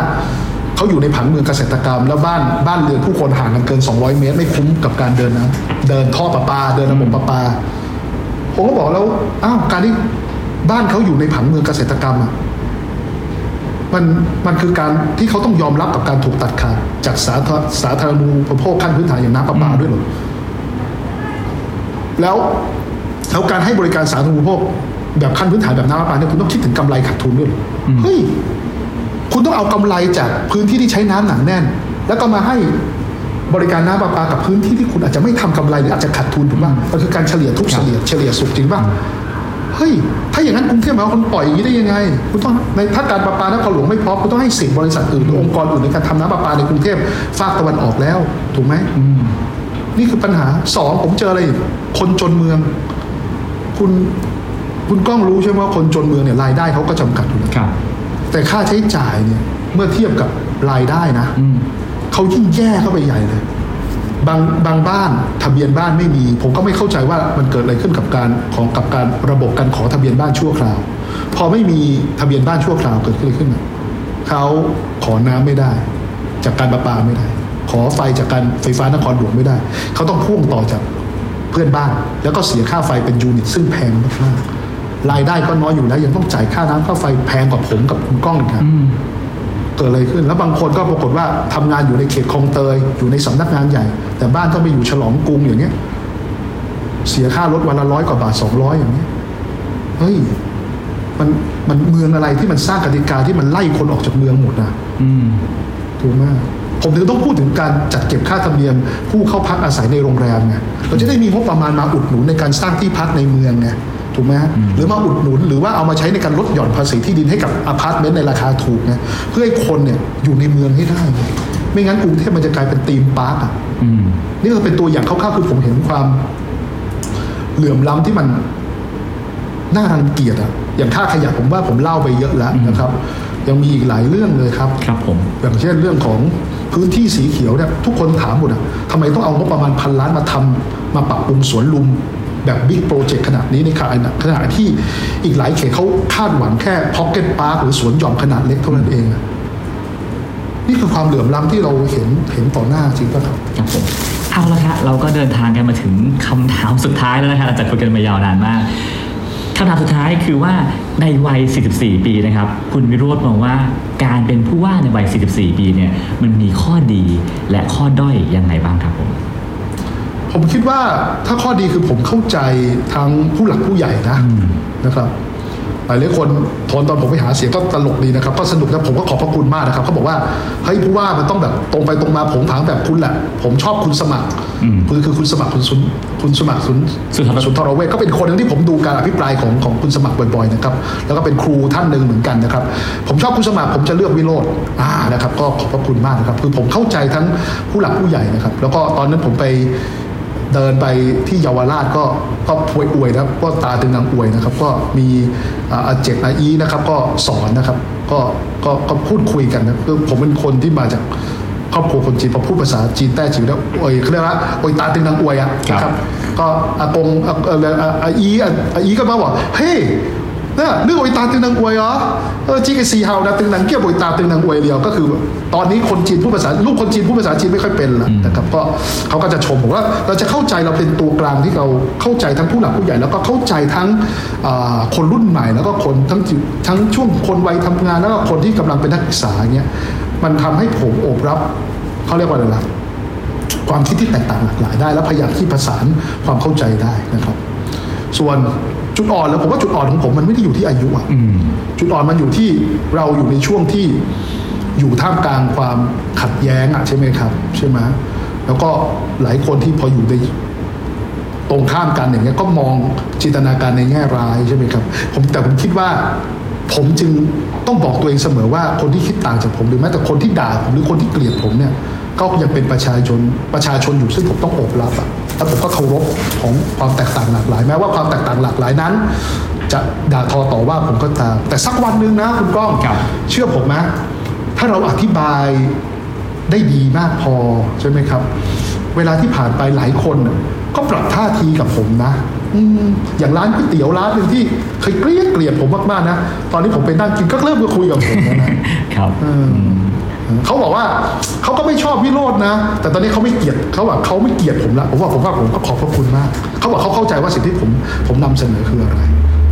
เขาอยู่ในผังเมืองเกษตรกรรม แล้วบ้านบ้านเรือนผู้คนห่างกันเกิน 200 เมตร ไม่คุ้มกับการเดินนะเดินท่อประปา เดินระบบประปา ผมก็บอกแล้วอ้าวการที่บ้านเขาอยู่ในผังเมืองเกษตรกรรมอะ มันมันคือการที่เขาต้องยอมรับกับการถูกตัดขาดจากสาธารสาธารณูปโภคขั้นพื้นฐานอย่างน้ำประปาด้วยเหรอแล้วแล้วการให้บริการสาธารณูปโภคแบบขั้นพื้นฐานแบบน้ำประปาเนี่ยคุณต้องคิดถึงกำไรขาดทุนด้วยเหรออเฮ้ยคุณต้องเอากำไรจากพื้นที่ที่ใช้น้ำหนาแน่น แล้วก็มาให้บริการน้ำประปากับพื้นที่ที่คุณอาจจะไม่ทำกำไรหรืออาจจะขาดทุนถูกป่ะมันคือการเฉลี่ยทุกข์ครัเฉบลี่ยเฉลี่ยสุขจริงป่ะ เฮ้ย ถ้าอย่างนั้นกรุงเทพมหานครคุณปล่อยอย่างนี้ได้ยังไง คุณต้องในถ้าการประปานครหลวงไม่พร้อมคุณต้องให้สิทธิ์บริษัทอื่นหรือองค์กรอื่นในการทำน้ำประปาในกรุงเทพภาคตะวันออกแล้ว ถูกไหมนี่คือปัญหาสองผมเจออะไรอีกคนจนเมือง คุณคุณก้องรู้ใช่ไหมว่าคนจนเมืองเนี่ยรายได้เขาก็จำกัดอยู่แล้วครับแต่ค่าใช้จ่ายเนี่ย เมื่อเทียบกับรายได้นะอืมเขายิ่งแย่เข้าไปใหญ่เลย บางบางบ้านทะเบียนบ้านไม่มี ผมก็ไม่เข้าใจว่ามันเกิดอะไรขึ้นกับการของกับการระบบการขอทะเบียนบ้านชั่วคราว พอไม่มีทะเบียนบ้านชั่วคราวเกิดขึ้นอะไรขึ้นเขาขอน้ำไม่ได้ จากการประปาไม่ได้ ขอไฟจากการไฟฟ้านครหลวงไม่ได้ เขาต้องพ่วงต่อจากเพื่อนบ้าน แล้วก็เสียค่าไฟเป็นยูนิต ซึ่งแพงมากๆรายได้ก็น้อยอยู่แล้วยังต้องจ่ายค่าน้ำค่าไฟแพงกว่าผมกับคุณก้องอีกครับ กิดอะไรขึ้น แล้วบางคนก็ปรากฏว่าทำงานอยู่ในเขตคลองเตยอยู่ในสำนักงานใหญ่ แต่บ้านต้องไปอยู่ฉลองกรุงอย่างเงี้ยเสียค่ารถวันละร้อยกว่าบาทสองร้อยอย่างเงี้ยเฮ้ยมันมันเมืองอะไรที่มันสร้างกติกาที่มันไล่คนออกจากเมืองหมดนะอืมถูกไหมผมถึงต้องพูดถึงการจัดเก็บค่าธรรมเนียม ผู้เข้าพักอาศัยในโรงแรมไงเราจะได้มีงบประมาณมาอุดหนุนในการสร้างที่พักในเมืองไง ถูกไหมฮะหรือมาอุดหนุนหรือว่าเอามาใช้ในการลดหย่อนภาษีที่ดินให้กับอพาร์ตเมนต์ในราคาถูกไงเพื่อให้คนเนี่ยอยู่ในเมืองให้ได้ไงไม่งั้นกรุงเทพมันจะกลายเป็นธีมปาร์คอะอืมนี่ก็เป็นตัวอย่างคร่าวๆคือผมเห็นความเหลื่อมล้ำที่มันน่ารังเกียจอะอย่างค่าขยะผมว่าผมเล่าไปเยอะแล้วนะครับ ยังมีอีกหลายเรื่องเลยครับครับผมอย่างเช่นเรื่องของพื้นที่สีเขียวเนี่ยทุกคนถามหมดอะทำไมต้องเอางบประมาณพันล้านมาทำมาปรับปรุงสวนลุม แบบ big project ขนาดนี้ในขณะขณะที่อีกหลายเขตเขาคาดหวังแค่ pocket park หรือสวนหย่อมขนาดเล็กเท่านั้นเอง นี่คือความเหลื่อมล้ำที่เราเห็นเห็นต่อหน้าจริงป่ะครับครับผมเอาละครับเราก็เดินทางกันมาถึงคำถามสุดท้ายแล้วนะครับหลังจากคุยกันมายาวนานมากคำถามสุดท้ายคือว่าในวัย 44 ปีนะครับ คุณวิโรธมองว่าการเป็นผู้ว่าในวัย 44 ปีเนี่ยมันมีข้อดีและข้อด้อยยังไงบ้างครับผม ผมคิดว่าถ้าข้อดีคือผมเข้าใจทั้งผู้หลักผู้ใหญ่นะนะครับหลายหลายคนตอนตอนผมไปหาเสียงก็ตลกดีนะครับ ก็สนุกนะผมก็ขอบพระคุณมากนะครับเขาบอกว่าเฮ้ยผู้ว่ามันต้องแบบตรงไปตรงมาผงผางแบบคุณแหละ ผมชอบคุณสมัครอืมคือคือคุณสมัครคุณสุนคุณสมัครสุนสุนทรสุนทรเวชก็เป็นคนหนึงที่ผมดูการอภิปรายของของคุณสมัครบ่อยๆนะครับแล้วก็เป็นครูท่านหนึ่งเหมือนกันนะครับ ผมชอบคุณสมัครผมจะเลือกวิโรธอ่านะครับ ก็ขอบพระคุณมากนะครับ คือผมเข้าใจทั้งผู้หลักผู้ใหญ่นะครับ แล้วก็ตอนนั้นผมไป เดินไปที่เยาวราชก็ก็พวยอวยนะครับก็ตาตึงนางอวยนะครับ ก็มีอ่าอาเจกอาอีนะครับก็สอนนะครับก็ก็ก็พูดคุยกันนะคือผมเป็นคนที่มาจากครอบครัวคนจีนพอพูดภาษาจีนแต้จิ๋วแล้วอวยเขาเรียกว่าอวยตาตึงนางอวยอะครับนะครับ ก็อากงอาเอ่ออาอาอีอาอาอีก็มาบอกเฮ้ย เนี่ยเรื่องอวยตาตึงนางอวยเหรอเออจีกับซีเฮานะตึงนางเกี้ยวอวยตาตึงนางอวยเดียวก็คือ ตอนนี้คนจีนพูดภาษาลูกคนจีนพูดภาษาจีนไม่ค่อยเป็นละนะครับก็เขาก็จะชมผมว่าเราจะเข้าใจเราเป็นตัวกลางที่เราเข้าใจทั้งผู้หลักผู้ใหญ่ แล้วก็เข้าใจทั้งอ่าคนรุ่นใหม่ แล้วก็คนทั้งจิทั้งช่วงคนวัยทำงาน แล้วก็คนที่กำลังเป็นนักศึกษาเงี้ยมันทำให้ผมโอบรับเขาเรียกว่าอะไรล่ะความคิดที่แตกต่างหลากหลายได้ แล้วพยายามที่ประสานความเข้าใจได้นะครับ ส่วน จุดอ่อนแล้วผมว่าจุดอ่อนของผมมันไม่ได้อยู่ที่อายุอะอืมจุดอ่อนมันอยู่ที่เราอยู่ในช่วงที่อยู่ท่ามกลางความขัดแย้งอะใช่ไหมครับ ใช่ไหมแล้วก็หลายคนที่พออยู่ในตรงข้ามกันอย่างเงี้ยก็มองจินตนาการในแง่ร้ายใช่ไหมครับ ผมแต่ผมคิดว่า ผมจึงต้องบอกตัวเองเสมอว่าคนที่คิดต่างจากผมหรือแม้แต่คนที่ด่าผมหรือคนที่เกลียดผมเนี่ย ก็ยังเป็นประชาชนประชาชนอยู่ซึ่งผมต้องโอบรับอะแล้วผมก็เคารพของความแตกต่างหลากหลาย แม้ว่าความแตกต่างหลากหลายนั้น จะด่าทอต่อว่าผมก็ตามแต่สักวันหนึ่งนะคุณก้องครับเชื่อผมนะถ้าเราอธิบายได้ดีมากพอใช่ไหมครับ เวลาที่ผ่านไปหลายคนน่ะก็ปรับท่าทีกับผมนะอืมอย่างร้านก๋วยเตี๋ยวร้านหนึ่งที่เคยเกลียดเกลียดผมมากๆนะ ตอนนี้ผมไปนั่งกินก็เริ่มมาคุยกับผมแล้วนะครับ เออเขาบอกว่าเขาก็ไม่ชอบวิโรจน์นะ แต่ตอนนี้เขาไม่เกลียดเขาว่าเขาไม่เกลียดผมละผมว่าผมว่าผมก็ขอบพระคุณมาก เขาบอกเขาเข้าใจว่าสิ่งที่ผมผมนำเสนอคืออะไร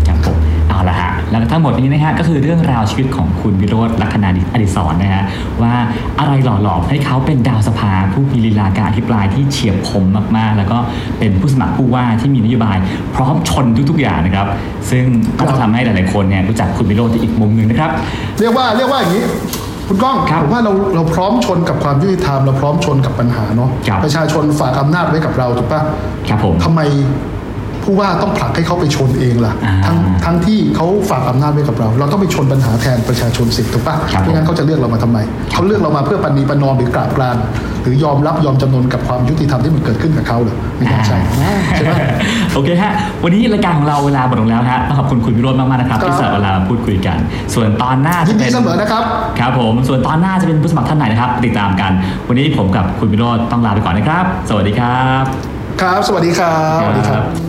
ครับผมเอาละฮะแล้วทั้งหมดนี้นะฮะก็คือเรื่องราวชีวิตของคุณวิโรธลักษณาอดิศรนะฮะว่าอะไรหล่อหลอมให้เขาเป็นดาวสภา ผู้มีลีลาการอภิปรายที่เฉียบคมมากๆ แล้วก็เป็นผู้สมัครผู้ว่าที่มีนโยบาย พร้อมชนทุกๆอย่างนะครับ ซึ่งก็จะทำให้หลายๆคนเนี่ยรู้จักคุณวิโรธที่อีกมุมหนึ่งนะครับ เรียกว่าเรียกว่าอย่างนี้ คุณก้องครับผมว่าเราเราพร้อมชนกับความยุติธรรมเราพร้อมชนกับปัญหาเนาะครับประชาชนฝากอำนาจไว้กับเราถูกปะครับผมทำไม ผู้ว่าต้องผลักให้เขาไปชนเองล่ะอ่าทั้งทั้งที่เขาฝากอำนาจไว้กับเรา เราต้องไปชนปัญหาแทนประชาชนสิถูกปะครับไม่งั้นเขาจะเลือกเรามาทำไมเขาเลือกเรามาเพื่อปณีประนอมหรือกราบกรานหรือยอมรับยอมจำนนกับความยุติธรรมที่มันเกิดขึ้นกับเขาเหรอไม่น่าใช่ใช่ไหมโอเคฮะ วันนี้รายการของเราเวลาหมดลงแล้วฮะต้องขอบคุณคุณวิโรจน์มากๆนะครับครับที่สละเวลามาพูดคุยกัน ส่วนตอนหน้ายิจะนเป็ดีนเสมอนะครับครับผมส่วนตอนหน้าจะเป็นผู้สมัครท่านไหนนะครับ ติดตามกัน วันนี้ผมกับคุณวิโรจน์ต้องลาไปก่อนนะครับ สวัสดีครับ ครับ สวัสดีครับสวัสดีครับ